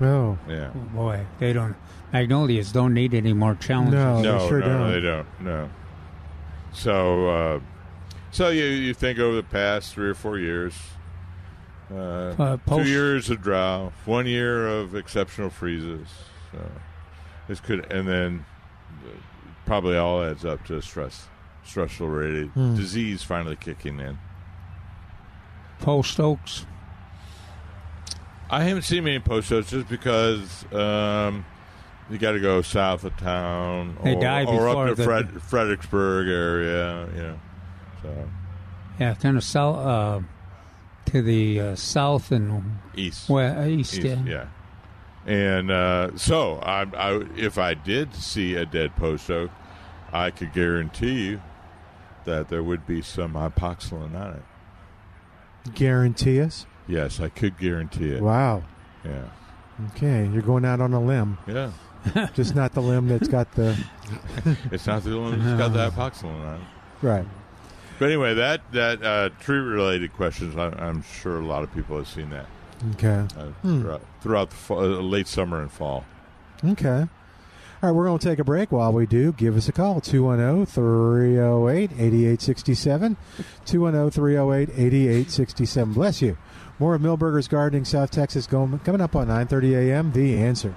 Oh, Yeah. Oh, boy, they don't. Magnolias don't need any more challenges. No. No, they sure no, don't. they don't. No. so uh, so you you think over the past three or four years. Uh, Uh, post- two years of drought, one year of exceptional freezes. So this could, and then probably all adds up to a stress, stressful related Hmm. disease finally kicking in. Post oaks. I haven't seen many post oaks just because um, you got to go south of town or, or up to the- Fred, Fredericksburg area, you know. So Yeah, kind of south uh, to the uh, south and east, west, east. east, yeah. yeah. And uh, so, I, I, if I did see a dead post oak, I could guarantee you that there would be some hypoxylon on it. Guarantee us? Yes, I could guarantee it. Wow. Yeah, Okay, you're going out on a limb. yeah. Just not the limb that's got the It's not the one that's got the hypoxylon on it. right. But anyway, that that uh, tree related questions, I, I'm sure a lot of people have seen that Okay. uh, Hmm. throughout, throughout the fall, uh, late summer and fall. Okay. All right, we're going to take a break. While we do, give us a call oh, 210 308 8867. 210 308 8867. Bless you. More of Milberger's Gardening, South Texas, going, coming up on 9.30 a.m. The Answer.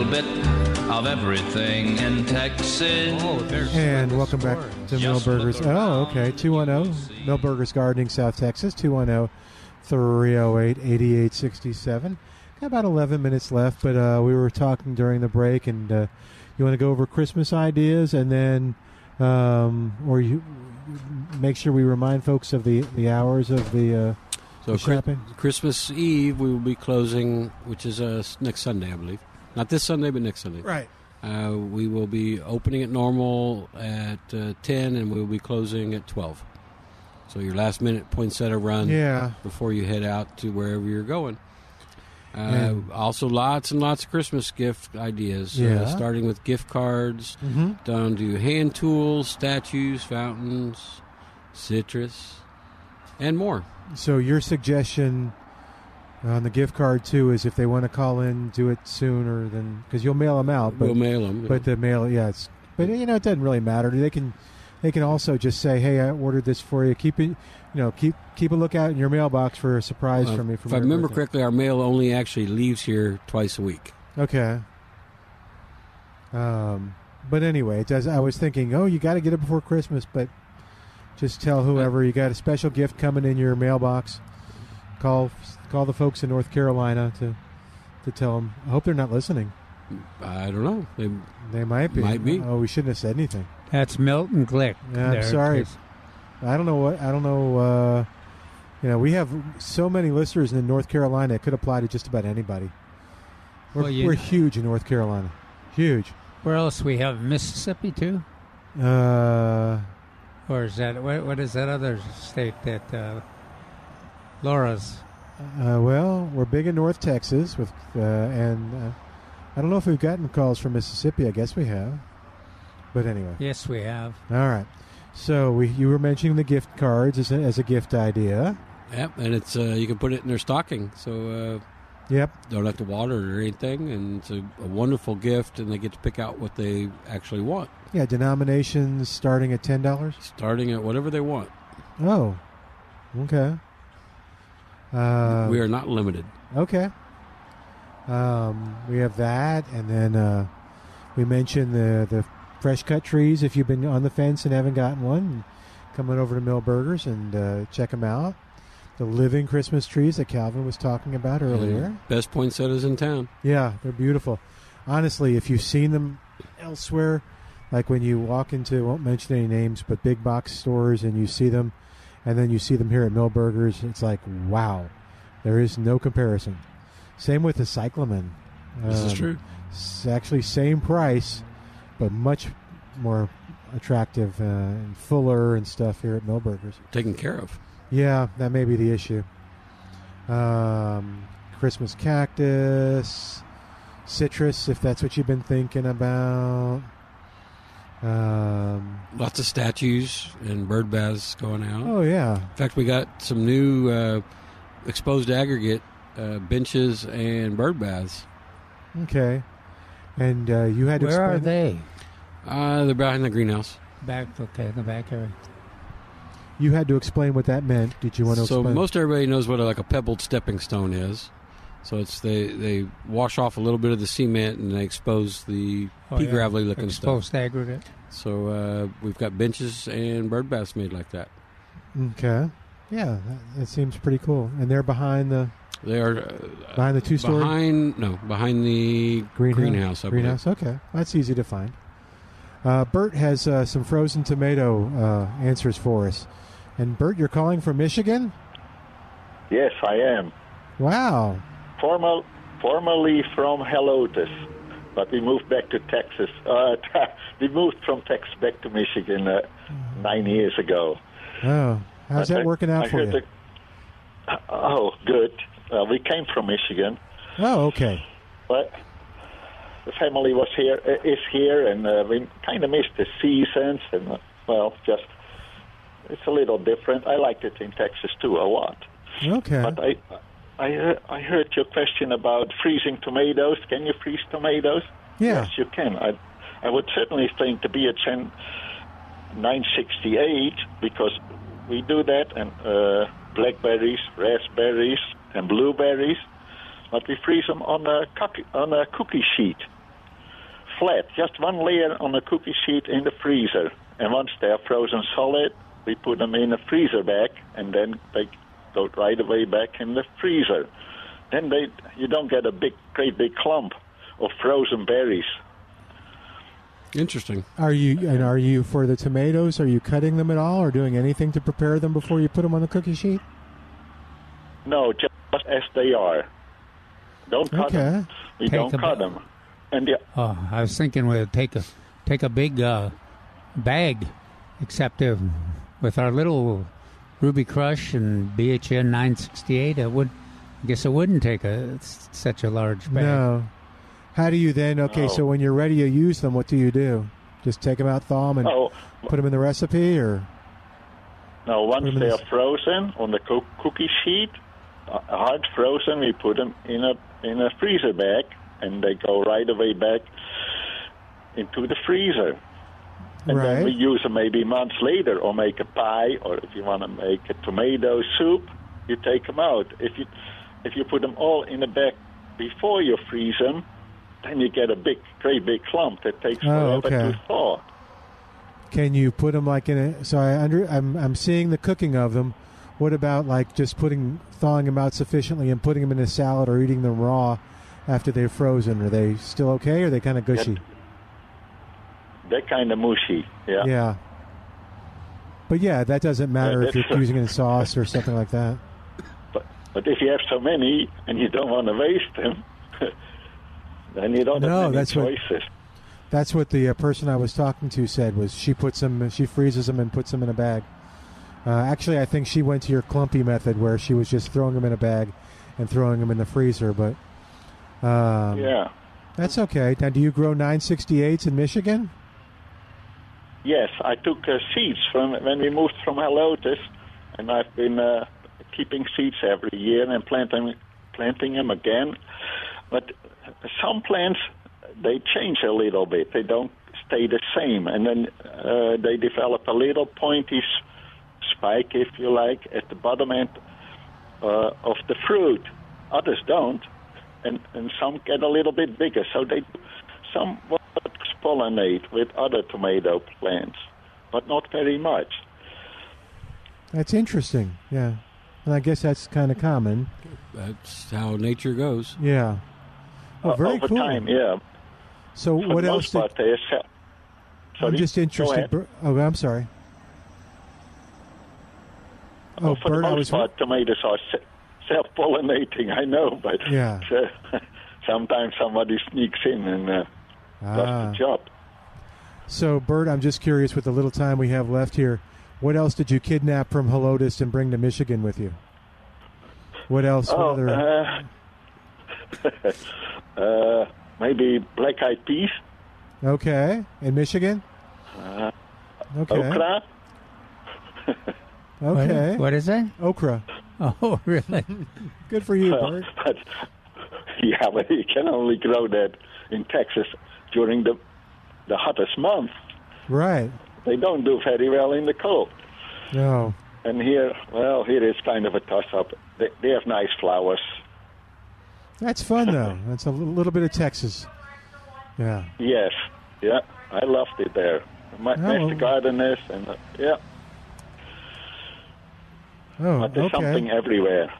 Little bit of everything in Texas. Oh, And welcome back to Just Milberger's. Oh, okay. 210 Milberger's Gardening, South Texas. 210 308 8867. Got about 11 minutes left, but uh, we were talking during the break, and uh, you want to go over Christmas ideas, and then, um, or you make sure we remind folks of the, the hours of the, uh, So the shopping. Christmas Eve we will be closing, which is uh, next Sunday, I believe. Not this Sunday, but next Sunday. Right. Uh, we will be opening at normal at uh, 10 and we will be closing at 12. So your last minute poinsettia run Yeah. before you head out to wherever you're going. Uh, also, lots and lots of Christmas gift ideas. Yeah. Uh, starting with gift cards, Mm-hmm. down to hand tools, statues, fountains, citrus, and more. So your suggestion on the gift card too is if they want to call in, do it sooner than because you'll mail them out. But we'll mail them. but the mail, yeah, it's but you know it doesn't really matter. They can they can also just say, hey, I ordered this for you. Keep it, you know, keep keep a lookout in your mailbox for a surprise Uh, from me. From if I remember birthday. correctly, our mail only actually leaves here twice a week. Okay. Um, but anyway, it does. I was thinking, oh, you got to get it before Christmas, but just tell whoever you got a special gift coming in your mailbox. Call call the folks in North Carolina to to tell them. I hope they're not listening. I don't know. They, They might be. Might be. Oh, we shouldn't have said anything. That's Milton Glueck. Yeah, I'm there, sorry. 'cause I don't know what. I don't know. Uh, you know, we have so many listeners in North Carolina. It could apply to just about anybody. We're, Well, we're huge in North Carolina. Huge. Where else we have Mississippi too? Uh, Or is that what, what is that other state that uh, Laura's? Uh, well, we're big in North Texas with, uh, and uh, I don't know if we've gotten calls from Mississippi. I guess we have, but anyway. Yes, we have. All right. So we, you were mentioning the gift cards as a, as a gift idea. yep, and it's uh, you can put it in their stocking, so uh, Yep. don't have to water it or anything, and it's a, a wonderful gift, and they get to pick out what they actually want, Yeah. Denominations starting at ten dollars. starting at whatever they want. Oh. Okay. Uh, we are not limited. Okay. Um, we have that, and then uh, we mentioned the the fresh cut trees. If you've been on the fence and haven't gotten one, come on over to Milberger's and uh, check them out. The living Christmas trees that Calvin was talking about earlier. And best poinsettias in town. Yeah, they're beautiful. Honestly, if you've seen them elsewhere, like when you walk into, won't mention any names, but big box stores and you see them, and then you see them here at Milberger's, it's like, wow, there is no comparison. Same with the cyclamen. This is Um, true. It's actually same price, but much more attractive uh, and fuller and stuff here at Milberger's. Taken care of. Yeah, that may be the issue. Um, Christmas cactus, citrus, if that's what you've been thinking about. Um, Lots of statues and bird baths going out. oh yeah, In fact, we got some new uh, exposed aggregate uh, benches and bird baths. Okay. And uh, you had to Where are explain- they? Uh, they're behind the greenhouse. Back, okay, in the back area. You had to explain what that meant. Did you want to so explain? most everybody knows what a, like a pebbled stepping stone is. So it's they they wash off a little bit of the cement and they expose the Oh, pea yeah. gravelly looking Exposed stuff. aggregate. So uh, we've got benches and bird baths made like that. Okay. Yeah, that, that seems pretty cool. And they're behind the They are uh, behind the two story behind no behind the greenhouse. I greenhouse. Okay, that's easy to find. Uh, Bert has uh, some frozen tomato uh, answers for us. And Bert, you're calling from Michigan? Yes, I am. Wow. Formal, formerly from Helotes, but we moved back to Texas. Uh, we moved from Texas back to Michigan uh, nine years ago. Oh, how's But that I- working out I for you? the- oh, good. Uh, we came from Michigan, Oh, okay. but the family was here, uh, here, and uh, we kind of missed the seasons, and uh, well, just it's a little different. I liked it in Texas too a lot. Okay. But I, I, heard, I heard your question about freezing tomatoes. Can you freeze tomatoes? Yeah. Yes, you can. I, I would certainly think to be a BHN 968 because we do that, and uh, blackberries, raspberries, and blueberries, but we freeze them on a cookie, on a cookie sheet, flat, just one layer on a cookie sheet in the freezer. And once they are frozen solid, we put them in a freezer bag, and then they go right away back in the freezer. Then they, you don't get a big, great big clump of frozen berries. Interesting. Are you and are you for the tomatoes? Are you cutting them at all, or doing anything to prepare them before you put them on the cookie sheet? No, just as they are. Don't cut Okay. them. We Take don't a cut bit- them. And the, Oh, I was thinking we'd take a take a big uh, bag, except uh, with our little Ruby Crush and BHN 968, it would. I guess it wouldn't take a such a large bag. No. How do you then? Okay, No. so when you're ready to use them, what do you do? Just take them out, thaw them, and oh, put them in the recipe, or no, once Put 'em in they the are frozen on the coo- cookie sheet, uh, hard frozen, we put them in a in a freezer bag, and they go right away back into the freezer. And then we use them maybe months later, or make a pie, or if you want to make a tomato soup, you take them out. If you if you put them all in a bag before you freeze them, then you get a big, great big clump that takes Oh, forever okay. to thaw. Can you put them like in a? So I under I'm I'm seeing the cooking of them. What about like just putting thawing them out sufficiently and putting them in a salad or eating them raw after they're frozen? Are they still okay? Or are they kind of gushy? They're kind of mushy. Yeah. Yeah. But yeah, that doesn't matter Yeah, if you're using it in sauce or something like that. But but if you have so many and you don't want to waste them, then you don't No, have many that's what- That's what the uh, person I was talking to said was she puts them, she freezes them and puts them in a bag. Uh, actually, I think she went to your clumpy method where she was just throwing them in a bag and throwing them in the freezer. But um, yeah. that's okay. Now, do you grow 968s in Michigan? Yes, I took uh, seeds from when we moved from Helotes, and I've been uh, keeping seeds every year and planting planting them again. But some plants they change a little bit; they don't stay the same, and then uh, they develop a little pointy spike, if you like, at the bottom end uh, of the fruit. Others don't, and and some get a little bit bigger. So they somewhat pollinate with other tomato plants, but not very much. That's interesting. Yeah. And I guess that's kind of common. That's how nature goes. Yeah. Oh, Uh, very over cool. time, yeah. So, For what the else? most Did, part, they sell. I'm Sorry? just Go interested. ahead. Oh, I'm sorry. Oh, for Bert, the most was. part, tomatoes are self-pollinating. I know, but Yeah. uh, sometimes somebody sneaks in and uh, does Ah. the job. So, Bert, I'm just curious with the little time we have left here, what else did you kidnap from Helotes and bring to Michigan with you? What else? What Oh, other? uh, uh, maybe black-eyed peas, okay. In Michigan? uh, Okay. okra. What- Okay. what is that? Okra. Oh, really? Good for you, Well, Bert. but yeah, but you can only grow that in Texas during the the hottest month. Right. They don't do very well in the cold. No. And here, well, here is kind of a toss-up. They, they have nice flowers. That's fun though. That's a little, little bit of Texas. Yeah. Yes, yeah, I loved it there. My Oh, to gardeners and uh, yeah, Oh, but there's okay. something everywhere.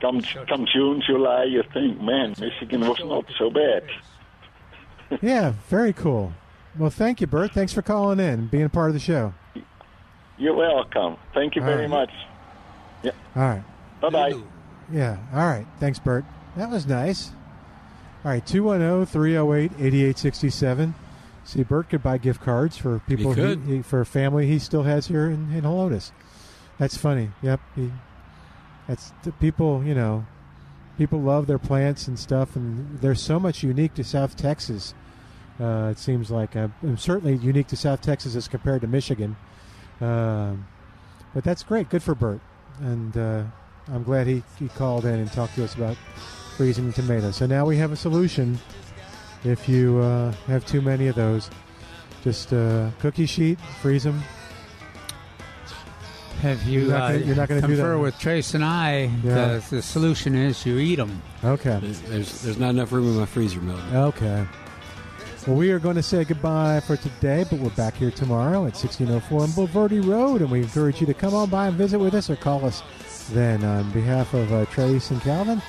Come come June, July, you think, man, Michigan was not so bad. Yeah, very cool. Well, thank you, Bert. Thanks for calling in, and being a part of the show. You're welcome. Thank you All very right. much. Yeah, All right. bye bye. Yeah. All right. Thanks, Bert. That was nice. All right. oh, 210 308 8867. See, Bert could buy gift cards for people He could. he- for family he still has here in, in Helotes. That's funny. Yep. He, that's the people, you know, people love their plants and stuff, and there's so much unique to South Texas. Uh, it seems like uh, and certainly unique to South Texas as compared to Michigan. Um, but that's great. Good for Bert. And uh, I'm glad he, he called in and talked to us about freezing tomatoes. So now we have a solution. If you uh, have too many of those, just uh, cookie sheet, freeze them. Have you You're not gonna- uh, you're not gonna do confer that? with Trace and I? Yeah. The, the solution is you eat them. Okay. There's, there's there's not enough room in my freezer, Milton. Okay. Well, we are going to say goodbye for today, but we're back here tomorrow at 1604 on Bulverde Road, and we encourage you to come on by and visit with us or call us then. On behalf of uh, Trace and Calvin,